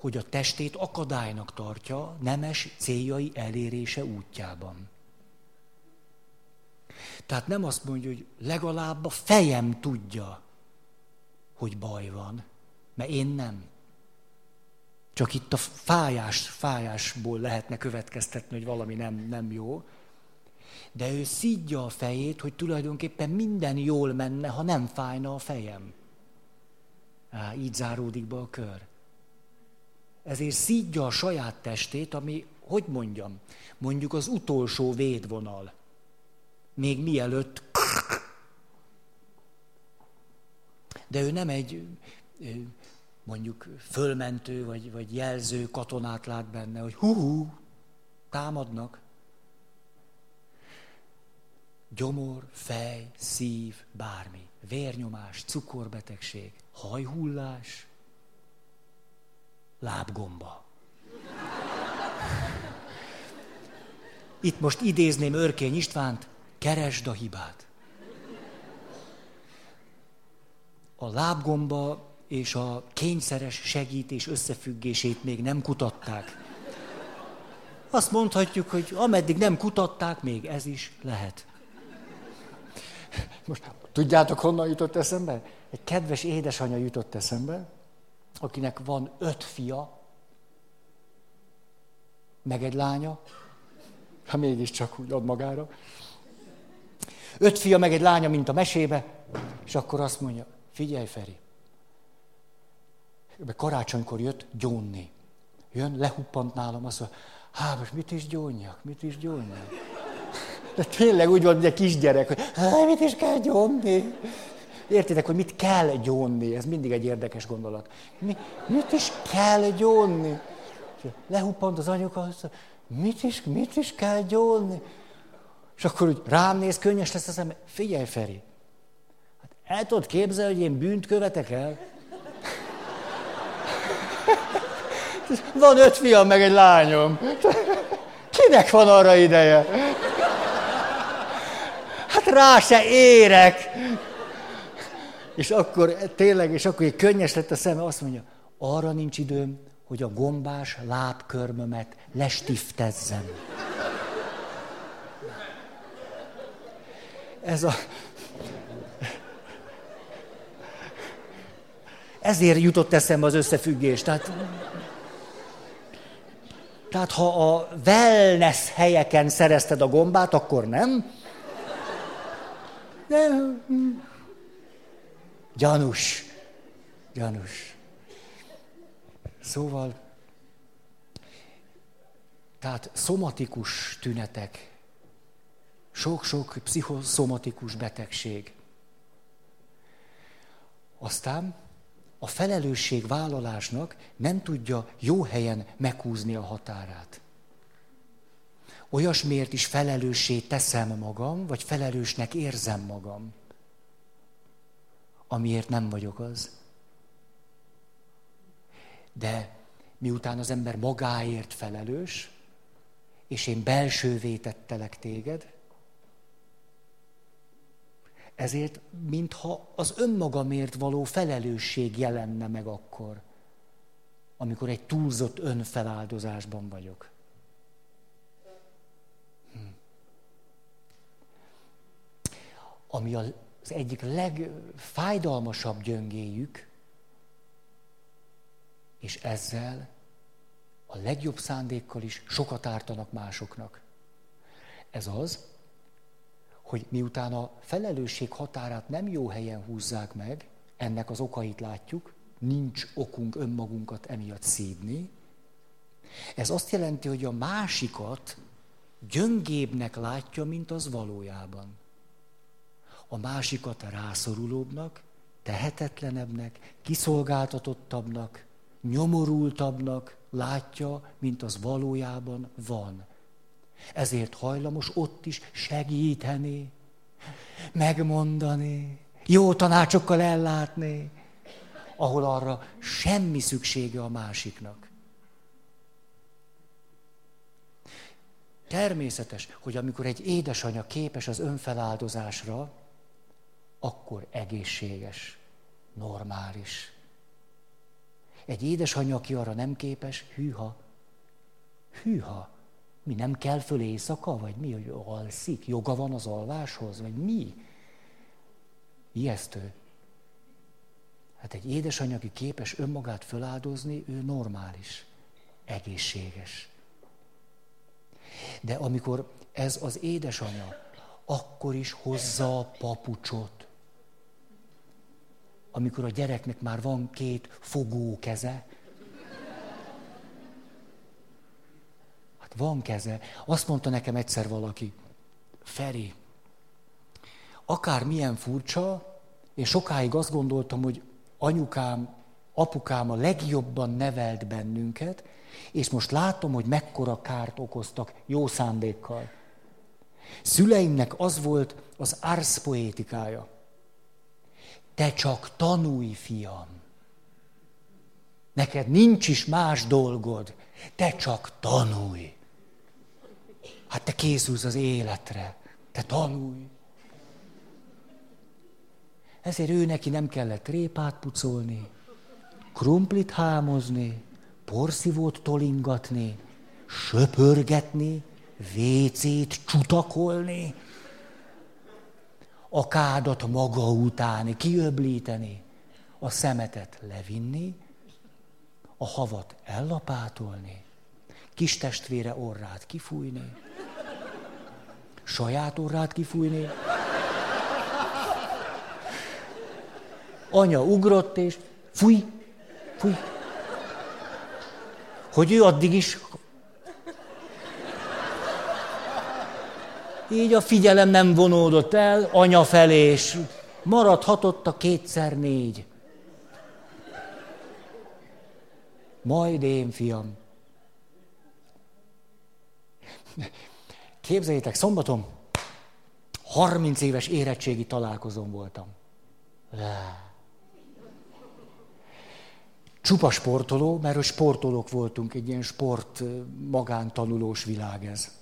Speaker 1: hogy a testét akadálynak tartja nemes céljai elérése útjában. Tehát nem azt mondja, hogy legalább a fejem tudja, hogy baj van, mert én nem. Csak itt a fájás, fájásból lehetne következtetni, hogy valami nem, nem jó. De ő szídja a fejét, hogy tulajdonképpen minden jól menne, ha nem fájna a fejem. Á, így záródik be a kör. Ezért szídja a saját testét, ami, hogy mondjam, mondjuk az utolsó védvonal. Még mielőtt... De ő nem egy mondjuk fölmentő vagy, vagy jelző katonát lát benne, hogy hú, támadnak. Gyomor, fej, szív, bármi. Vérnyomás, cukorbetegség, hajhullás, lábgomba. Itt most idézném Örkény Istvánt, keresd a hibát. A lábgomba és a kényszeres segítés összefüggését még nem kutatták. Azt mondhatjuk, hogy ameddig nem kutatták, még ez is lehet. Most tudjátok, honnan jutott eszembe? Egy kedves édesanyja jutott eszembe, akinek van öt fia, meg egy lánya, ha mégiscsak úgy ad magára. Öt fia, meg egy lánya, mint a mesébe, és akkor azt mondja, figyelj Feri, karácsonykor jött gyónni. Jön, lehuppant nálam, azt mondja, hát most mit is gyónjak, mit is gyónjak. De tényleg úgy van, hogy egy kisgyerek, hogy hát mit is kell gyónni. Értitek, hogy mit kell gyónni? Ez mindig egy érdekes gondolat. Mi, mit is kell gyónni? Lehuppant az anyuka, mit is, mit is kell gyónni? És akkor úgy rám néz, könnyes lesz az ember. Figyelj, Feri, hát el tudod képzelni, hogy én bűnt követek el? Van öt fiam, meg egy lányom. Kinek van arra ideje? Hát rá se érek. És akkor tényleg, és akkor egy könnyes lett a szeme, azt mondja, arra nincs időm, hogy a gombás lábkörmömet lestiftezzem. Ez a... Ezért jutott eszembe az összefüggés. Tehát tehát ha a wellness helyeken szerezted a gombát, akkor nem. De... Gyanús. Gyanús. Szóval, tehát szomatikus tünetek, sok-sok pszichoszomatikus betegség. Aztán a felelősségvállalásnak nem tudja jó helyen meghúzni a határát. Olyasmiért is felelőssé teszem magam, vagy felelősnek érzem magam, amiért nem vagyok az. De miután az ember magáért felelős, és én belsővé tettelek téged, ezért, mintha az önmagamért való felelősség jelenne meg akkor, amikor egy túlzott önfeláldozásban vagyok. Hm. Ami az egyik legfájdalmasabb gyöngéjük, és ezzel a legjobb szándékkal is sokat ártanak másoknak. Ez az, hogy miután a felelősség határát nem jó helyen húzzák meg, ennek az okait látjuk, nincs okunk önmagunkat emiatt szídni. Ez azt jelenti, hogy a másikat gyöngébbnek látja, mint az valójában. A másikat rászorulóbbnak, tehetetlenebbnek, kiszolgáltatottabbnak, nyomorultabbnak látja, mint az valójában van. Ezért hajlamos ott is segíteni, megmondani, jó tanácsokkal ellátni, ahol arra semmi szüksége a másiknak. Természetes, hogy amikor egy édesanyja képes az önfeláldozásra, akkor egészséges, normális. Egy édesanyja, aki arra nem képes, hűha, hűha. Mi nem kell föl éjszaka, vagy mi, hogy alszik? Joga van az alváshoz, vagy mi? Ijesztő. Hát egy édesanyja, aki képes önmagát föláldozni, ő normális, egészséges. De amikor ez az édesanyja, akkor is hozza a papucsot. Amikor a gyereknek már van két fogó keze, Van keze. Azt mondta nekem egyszer valaki, Feri, akár milyen furcsa, én sokáig azt gondoltam, hogy anyukám, apukám a legjobban nevelt bennünket, és most látom, hogy mekkora kárt okoztak jó szándékkal. Szüleimnek az volt az ars poétikája. Te csak tanulj, fiam. Neked nincs is más dolgod. Te csak tanulj. Hát te készülsz az életre, te tanulj. Ezért ő neki nem kellett répát pucolni, krumplit hámozni, porszívót tolingatni, söpörgetni, vécét csutakolni, a kádat maga utáni, kiöblíteni, a szemetet levinni, a havat ellapátolni, kis testvére orrát kifújni, saját orrát kifújni, anya ugrott, és fúj, fúj. Hogy ő addig is így a figyelem nem vonódott el anya felé, és maradhatott a kétszer négy. Majd én, fiam. Képzeljétek, szombaton 30 éves érettségi találkozón voltam. Csupa sportoló, mert sportolók voltunk, egy ilyen sport magántanulós világ ez.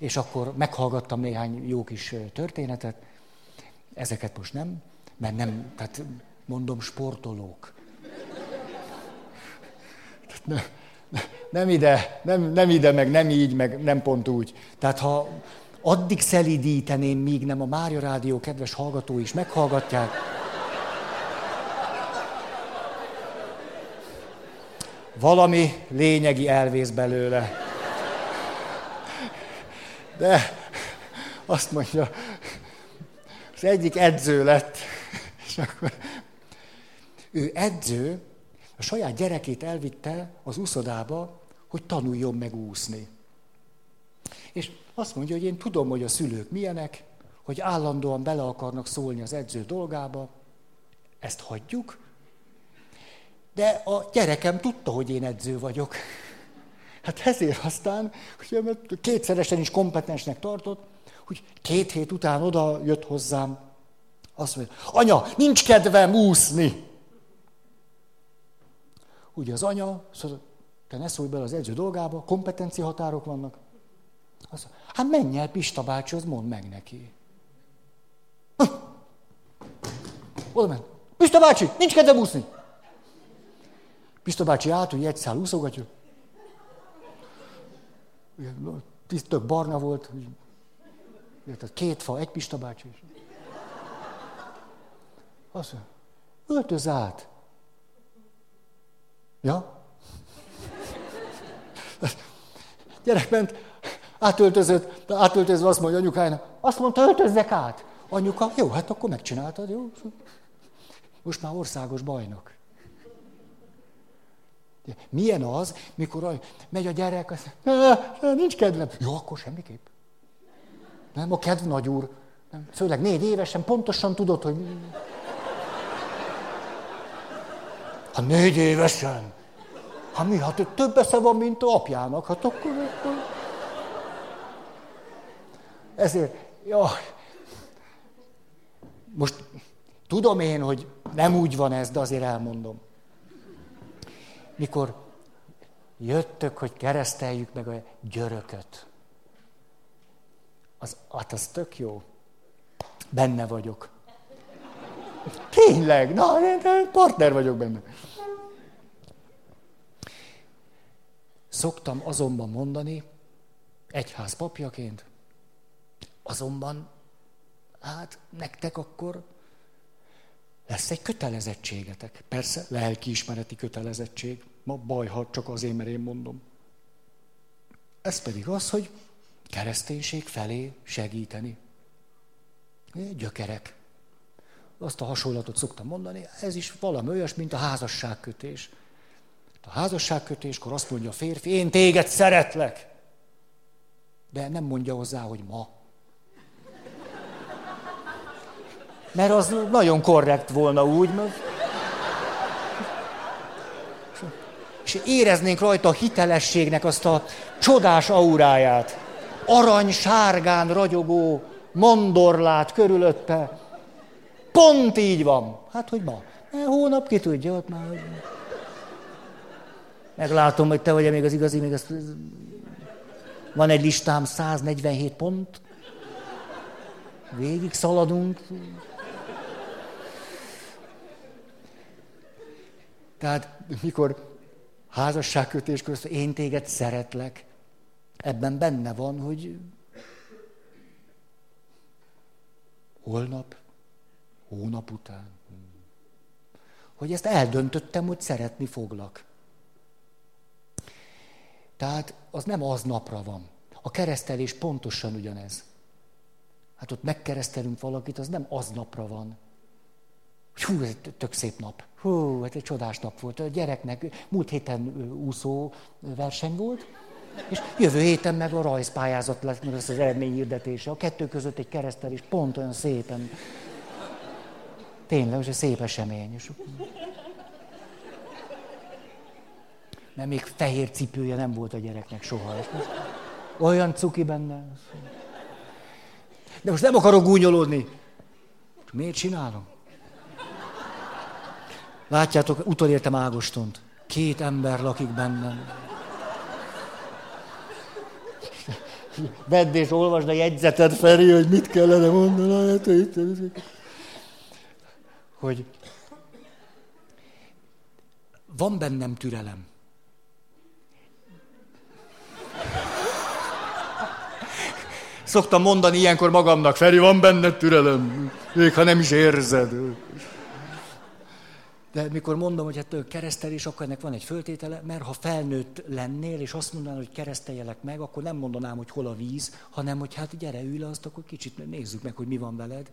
Speaker 1: És akkor meghallgattam néhány jó kis történetet, ezeket most nem, mert nem, tehát mondom sportolók. Nem, nem ide, nem, nem ide, meg nem így, meg nem pont úgy. Tehát ha addig szelidíteném, míg nem a Mária Rádió kedves hallgatói is meghallgatják, valami lényegi elvész belőle. De azt mondja, az egyik edző lett, és akkor ő edző, a saját gyerekét elvitte az úszodába, hogy tanuljon meg úszni. És azt mondja, hogy én tudom, hogy a szülők milyenek, hogy állandóan bele akarnak szólni az edző dolgába, ezt hagyjuk, de a gyerekem tudta, hogy én edző vagyok. Hát ezért aztán, hogy kétszeresen is kompetensnek tartott, hogy két hét után oda jött hozzám, azt mondja, anya, nincs kedvem úszni. Ugye az anya, szóval te ne szólj bele az edző dolgába, kompetencia határok vannak. Azt mondja, hát menj el Pista bácsihoz, mondd meg neki. Oda ment. Pista bácsi, nincs kedvem úszni. Pista bácsi át, hogy egy szál úszogatja. Tök barna volt. Tehát két fa, egy Pista bácsi. Azt mondja, öltöz át. Ja? Gyerek ment, átöltözött, átöltözve azt mondja anyukájának, azt mondta, öltözzek át. Anyuka, jó, hát akkor megcsináltad, jó? Most már országos bajnok. Milyen az, mikor megy a gyerek, azt mondja, nincs kedvem. Jó, akkor semmiképp. Nem, a kedv nagy úr. Nem, főleg négy évesen pontosan tudod, hogy... Ha négy évesen. Ha mi, hát több esze van, mint a apjának, hát akkor... akkor... Ezért, ja, most tudom én, hogy nem úgy van ez, de azért elmondom. Mikor jöttök, hogy kereszteljük meg a györököt, az, hát az tök jó. Benne vagyok. Tényleg, na, én partner vagyok benne. Szoktam azonban mondani, egyház papjaként, azonban, hát nektek akkor lesz egy kötelezettségetek. Persze, lelkiismereti kötelezettség. Ma baj, ha csak azért, mert én mondom. Ez pedig az, hogy kereszténység felé segíteni. Gyökerek. Azt a hasonlatot szoktam mondani, ez is valami olyas, mint a házasságkötés. A házasságkötéskor azt mondja a férfi, én téged szeretlek. De nem mondja hozzá, hogy ma. Mert az nagyon korrekt volna úgy, mert... És éreznénk rajta a hitelességnek azt a csodás auráját. Arany sárgán ragyogó mandorlát körülötte. Pont így van. Hát, hogy ma. Ne, hónap ki tudja, ott már... Meglátom, hogy te vagy még az igazi, még ezt... Van egy listám, 147 pont. Végig szaladunk. Tehát mikor házasságkötés közt, én téged szeretlek. Ebben benne van, hogy holnap, hónap után. Hogy ezt eldöntöttem, hogy szeretni foglak. Tehát az nem az napra van. A keresztelés pontosan ugyanez. Hát ott megkeresztelünk valakit, az nem az napra van. Hú, ez tök szép nap. Hú, ez egy csodás nap volt. A gyereknek múlt héten úszó verseny volt, és jövő héten meg a rajzpályázat lesz, meg az eredményhirdetése. A kettő között egy keresztelés pont olyan szépen. Tényleg, egy szép esemény. És... Mert még fehér cipője nem volt a gyereknek soha. Olyan cuki benne. De most nem akarok gúnyolódni. Miért csinálom? Látjátok, utolértem Ágostont. Két ember lakik bennem. Vedd és olvasd a jegyzeted, Feri, hogy mit kellene mondani. Hát, hogy van bennem türelem. Szoktam mondani ilyenkor magamnak, Feri, van benned türelem, még ha nem is érzed. De mikor mondom, hogy hát keresztelés, akkor ennek van egy föltétele, mert ha felnőtt lennél, és azt mondanám, hogy kereszteljelek meg, akkor nem mondanám, hogy hol a víz, hanem hogy hát gyere, ülj le azt, akkor kicsit nézzük meg, hogy mi van veled.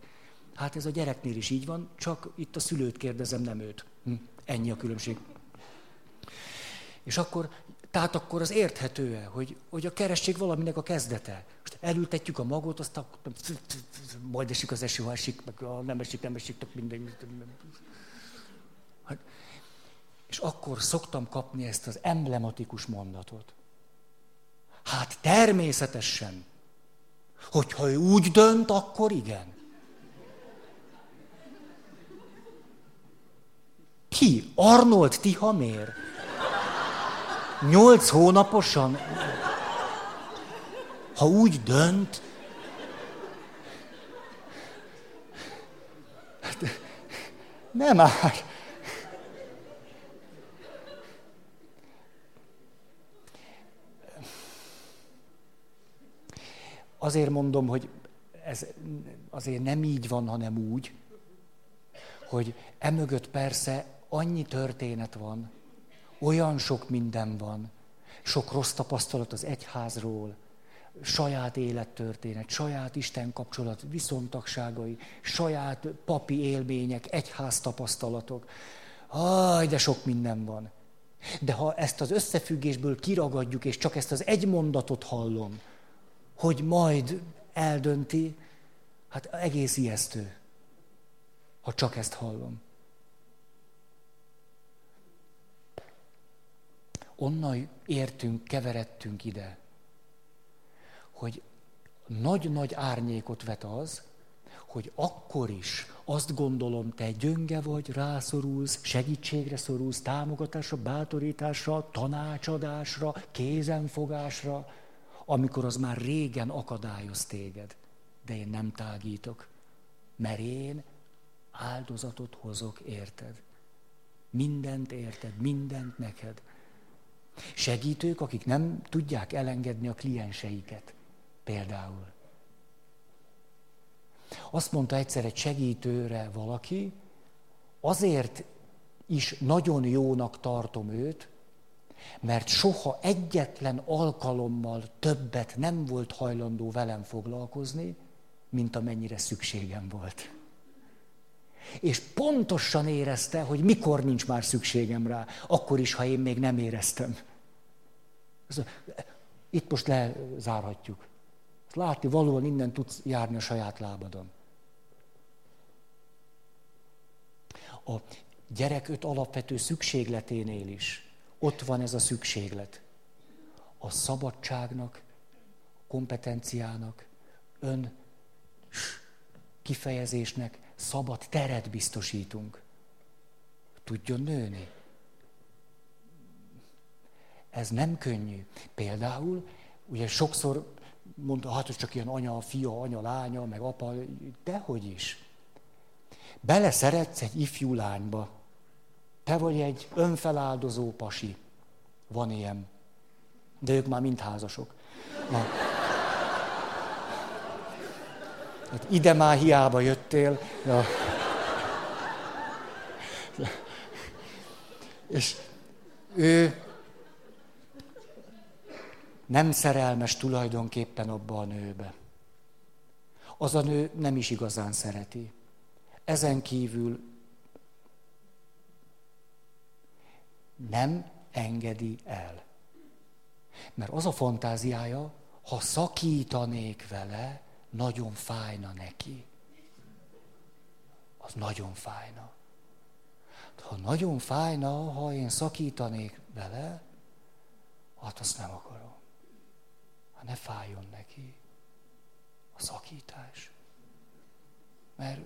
Speaker 1: Hát ez a gyereknél is így van, csak itt a szülőt kérdezem, nem őt. Hm. Ennyi a különbség. És akkor, tehát akkor az érthető hogy, hogy a keresztség valaminek a kezdete. Most elültetjük a magot, azt akkor majd esik az eső, ha esik, meg nem esik, nem esik, tök mindegy. Hát, és akkor szoktam kapni ezt az emblematikus mondatot. Hát természetesen, hogyha ő úgy dönt, akkor igen. Ki? Arnold Tihamér? Nyolc hónaposan? Ha úgy dönt, hát, nem már. Azért mondom, hogy ez azért nem így van, hanem úgy, hogy emögött persze annyi történet van, olyan sok minden van, sok rossz tapasztalat az egyházról, saját élettörténet, saját Isten kapcsolat, viszontagságai, saját papi élmények, egyház tapasztalatok. Aj, de sok minden van. De ha ezt az összefüggésből kiragadjuk, és csak ezt az egy mondatot hallom, hogy majd eldönti, hát egész ijesztő, ha csak ezt hallom. onnan értünk, keveredtünk ide, hogy nagy-nagy árnyékot vet az, hogy akkor is azt gondolom, te gyönge vagy, rászorulsz, segítségre szorulsz, támogatásra, bátorításra, tanácsadásra, kézenfogásra, amikor az már régen akadályoz téged. De én nem tágítok, mert én áldozatot hozok, érted? Mindent érted, mindent neked. Segítők, akik nem tudják elengedni a klienseiket, például. Azt mondta egyszer egy segítőre valaki, azért is nagyon jónak tartom őt, mert soha egyetlen alkalommal többet nem volt hajlandó velem foglalkozni, mint amennyire szükségem volt. És pontosan érezte, hogy mikor nincs már szükségem rá, akkor is, ha én még nem éreztem. Itt most lezárhatjuk. Látni valóan innen tudsz járni a saját lábadon. A gyerek öt alapvető szükségleténél is ott van ez a szükséglet. A szabadságnak, kompetenciának, ön kifejezésnek szabad teret biztosítunk. Tudjon nőni. Ez nem könnyű. Például, ugye sokszor mondta, hát hogy csak ilyen anya, fia, anya, lánya, meg apa, dehogy is. Beleszeretsz egy ifjú lányba. Te vagy egy önfeláldozó pasi. Van ilyen. De ők már mind házasok. Na. Hát ide már hiába jöttél. Ja. És ő nem szerelmes tulajdonképpen abba a nőbe. Az a nő nem is igazán szereti. Ezen kívül nem engedi el. Mert az a fantáziája, ha szakítanék vele, nagyon fájna neki. Az nagyon fájna. Ha nagyon fájna, ha én szakítanék vele, hát azt nem akarom. Hát ne fájjon neki a szakítás. Mert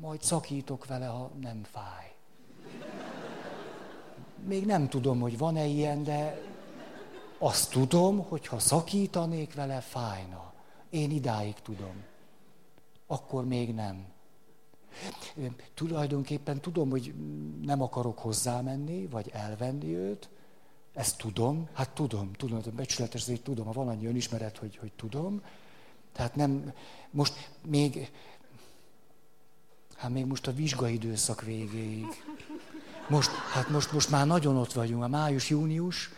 Speaker 1: majd szakítok vele, ha nem fáj. Még nem tudom, hogy van-e ilyen, de azt tudom, hogy ha szakítanék vele, fájna. Én idáig tudom. Akkor még nem. Tulajdonképpen tudom, hogy nem akarok hozzámenni, vagy elvenni őt. Ezt tudom, hát tudom, tudom, becsületes, hogy tudom, ha van annyi önismeret, hogy, hogy tudom. Tehát nem, most még, hát még most a vizsgaidőszak végéig. Most, hát most, most már nagyon ott vagyunk, a május-június,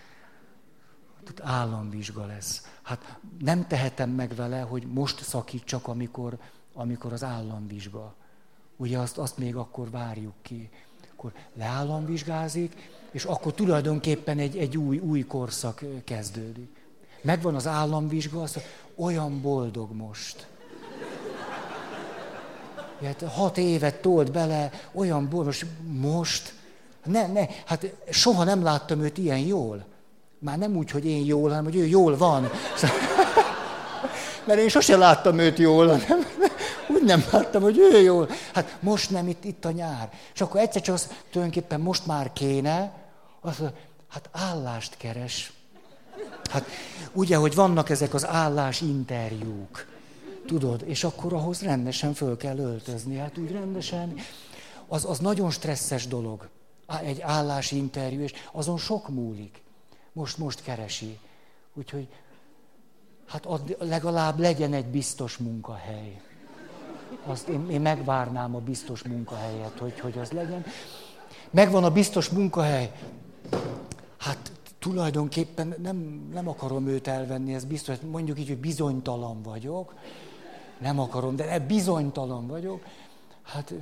Speaker 1: államvizsga lesz. Hát nem tehetem meg vele, hogy most szakítsak, amikor, amikor az államvizsga. Ugye azt, azt még akkor várjuk ki. Akkor leállamvizsgázik, és akkor tulajdonképpen egy, egy új, új korszak kezdődik. Megvan az államvizsga, azt olyan boldog most. Hát hat évet tolt bele, olyan boldog, most, most ne, ne, hát soha nem láttam őt ilyen jól. Már nem úgy, hogy én jól, hanem hogy ő jól van. Mert én sosem láttam őt jól, hanem úgy nem láttam, hogy ő jól. Hát most nem, itt, itt a nyár. És akkor egyszer csak az, tulajdonképpen most már kéne, az, hát állást keres. Hát ugye, hogy vannak ezek az állás interjúk. Tudod, és akkor ahhoz rendesen föl kell öltözni. Hát úgy rendesen. Az, az nagyon stresszes dolog. Egy állásinterjú, és azon sok múlik. Most, most keresi. Úgyhogy hát ad, legalább legyen egy biztos munkahely. Azt én, én megvárnám a biztos munkahelyet, hogy, hogy az legyen. Megvan a biztos munkahely. Hát tulajdonképpen nem, nem akarom őt elvenni, ez biztos, mondjuk így, hogy bizonytalan vagyok. Nem akarom, de bizonytalan vagyok. Hát,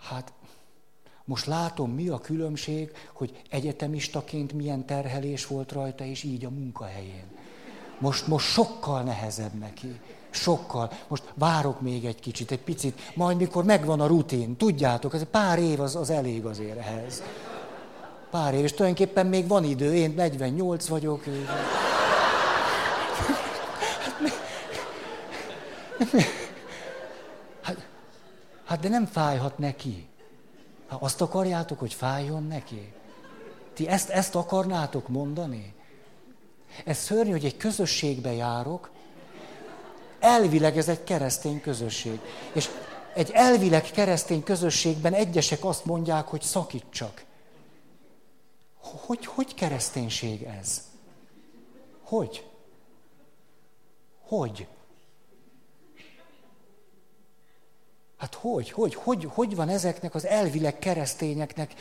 Speaker 1: hát most látom, mi a különbség, hogy egyetemistaként milyen terhelés volt rajta, és így a munkahelyén. Most, most sokkal nehezebb neki. Sokkal. Most várok még egy kicsit, egy picit, majd mikor megvan a rutin, tudjátok, ez pár év az, az elég azért ehhez. Pár év, és tulajdonképpen még van idő, én 48 vagyok. Hát, hát de nem fájhat neki. Hát azt akarjátok, hogy fájjon neki? Ti ezt, ezt akarnátok mondani? Ez szörnyű, hogy egy közösségbe járok, elvileg ez egy keresztény közösség. És egy elvileg keresztény közösségben egyesek azt mondják, hogy szakítsak. Hogy, hogy kereszténység ez? Hogy? Hogy? Hát hogy, hogy, hogy, hogy van ezeknek az elvileg keresztényeknek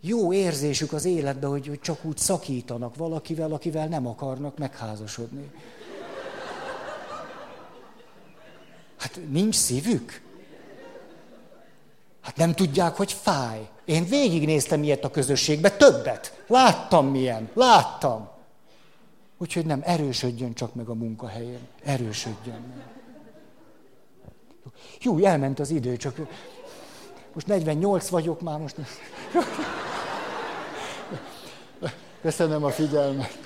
Speaker 1: jó érzésük az életben, hogy, hogy csak úgy szakítanak valakivel, akivel nem akarnak megházasodni? Hát nincs szívük? Hát nem tudják, hogy fáj. Én végignéztem ilyet a közösségbe, többet. Láttam milyen, láttam. Úgyhogy nem, erősödjön csak meg a munkahelyén. Erősödjön meg. Jó, elment az idő, csak most 48 vagyok már, most... Köszönöm a figyelmet.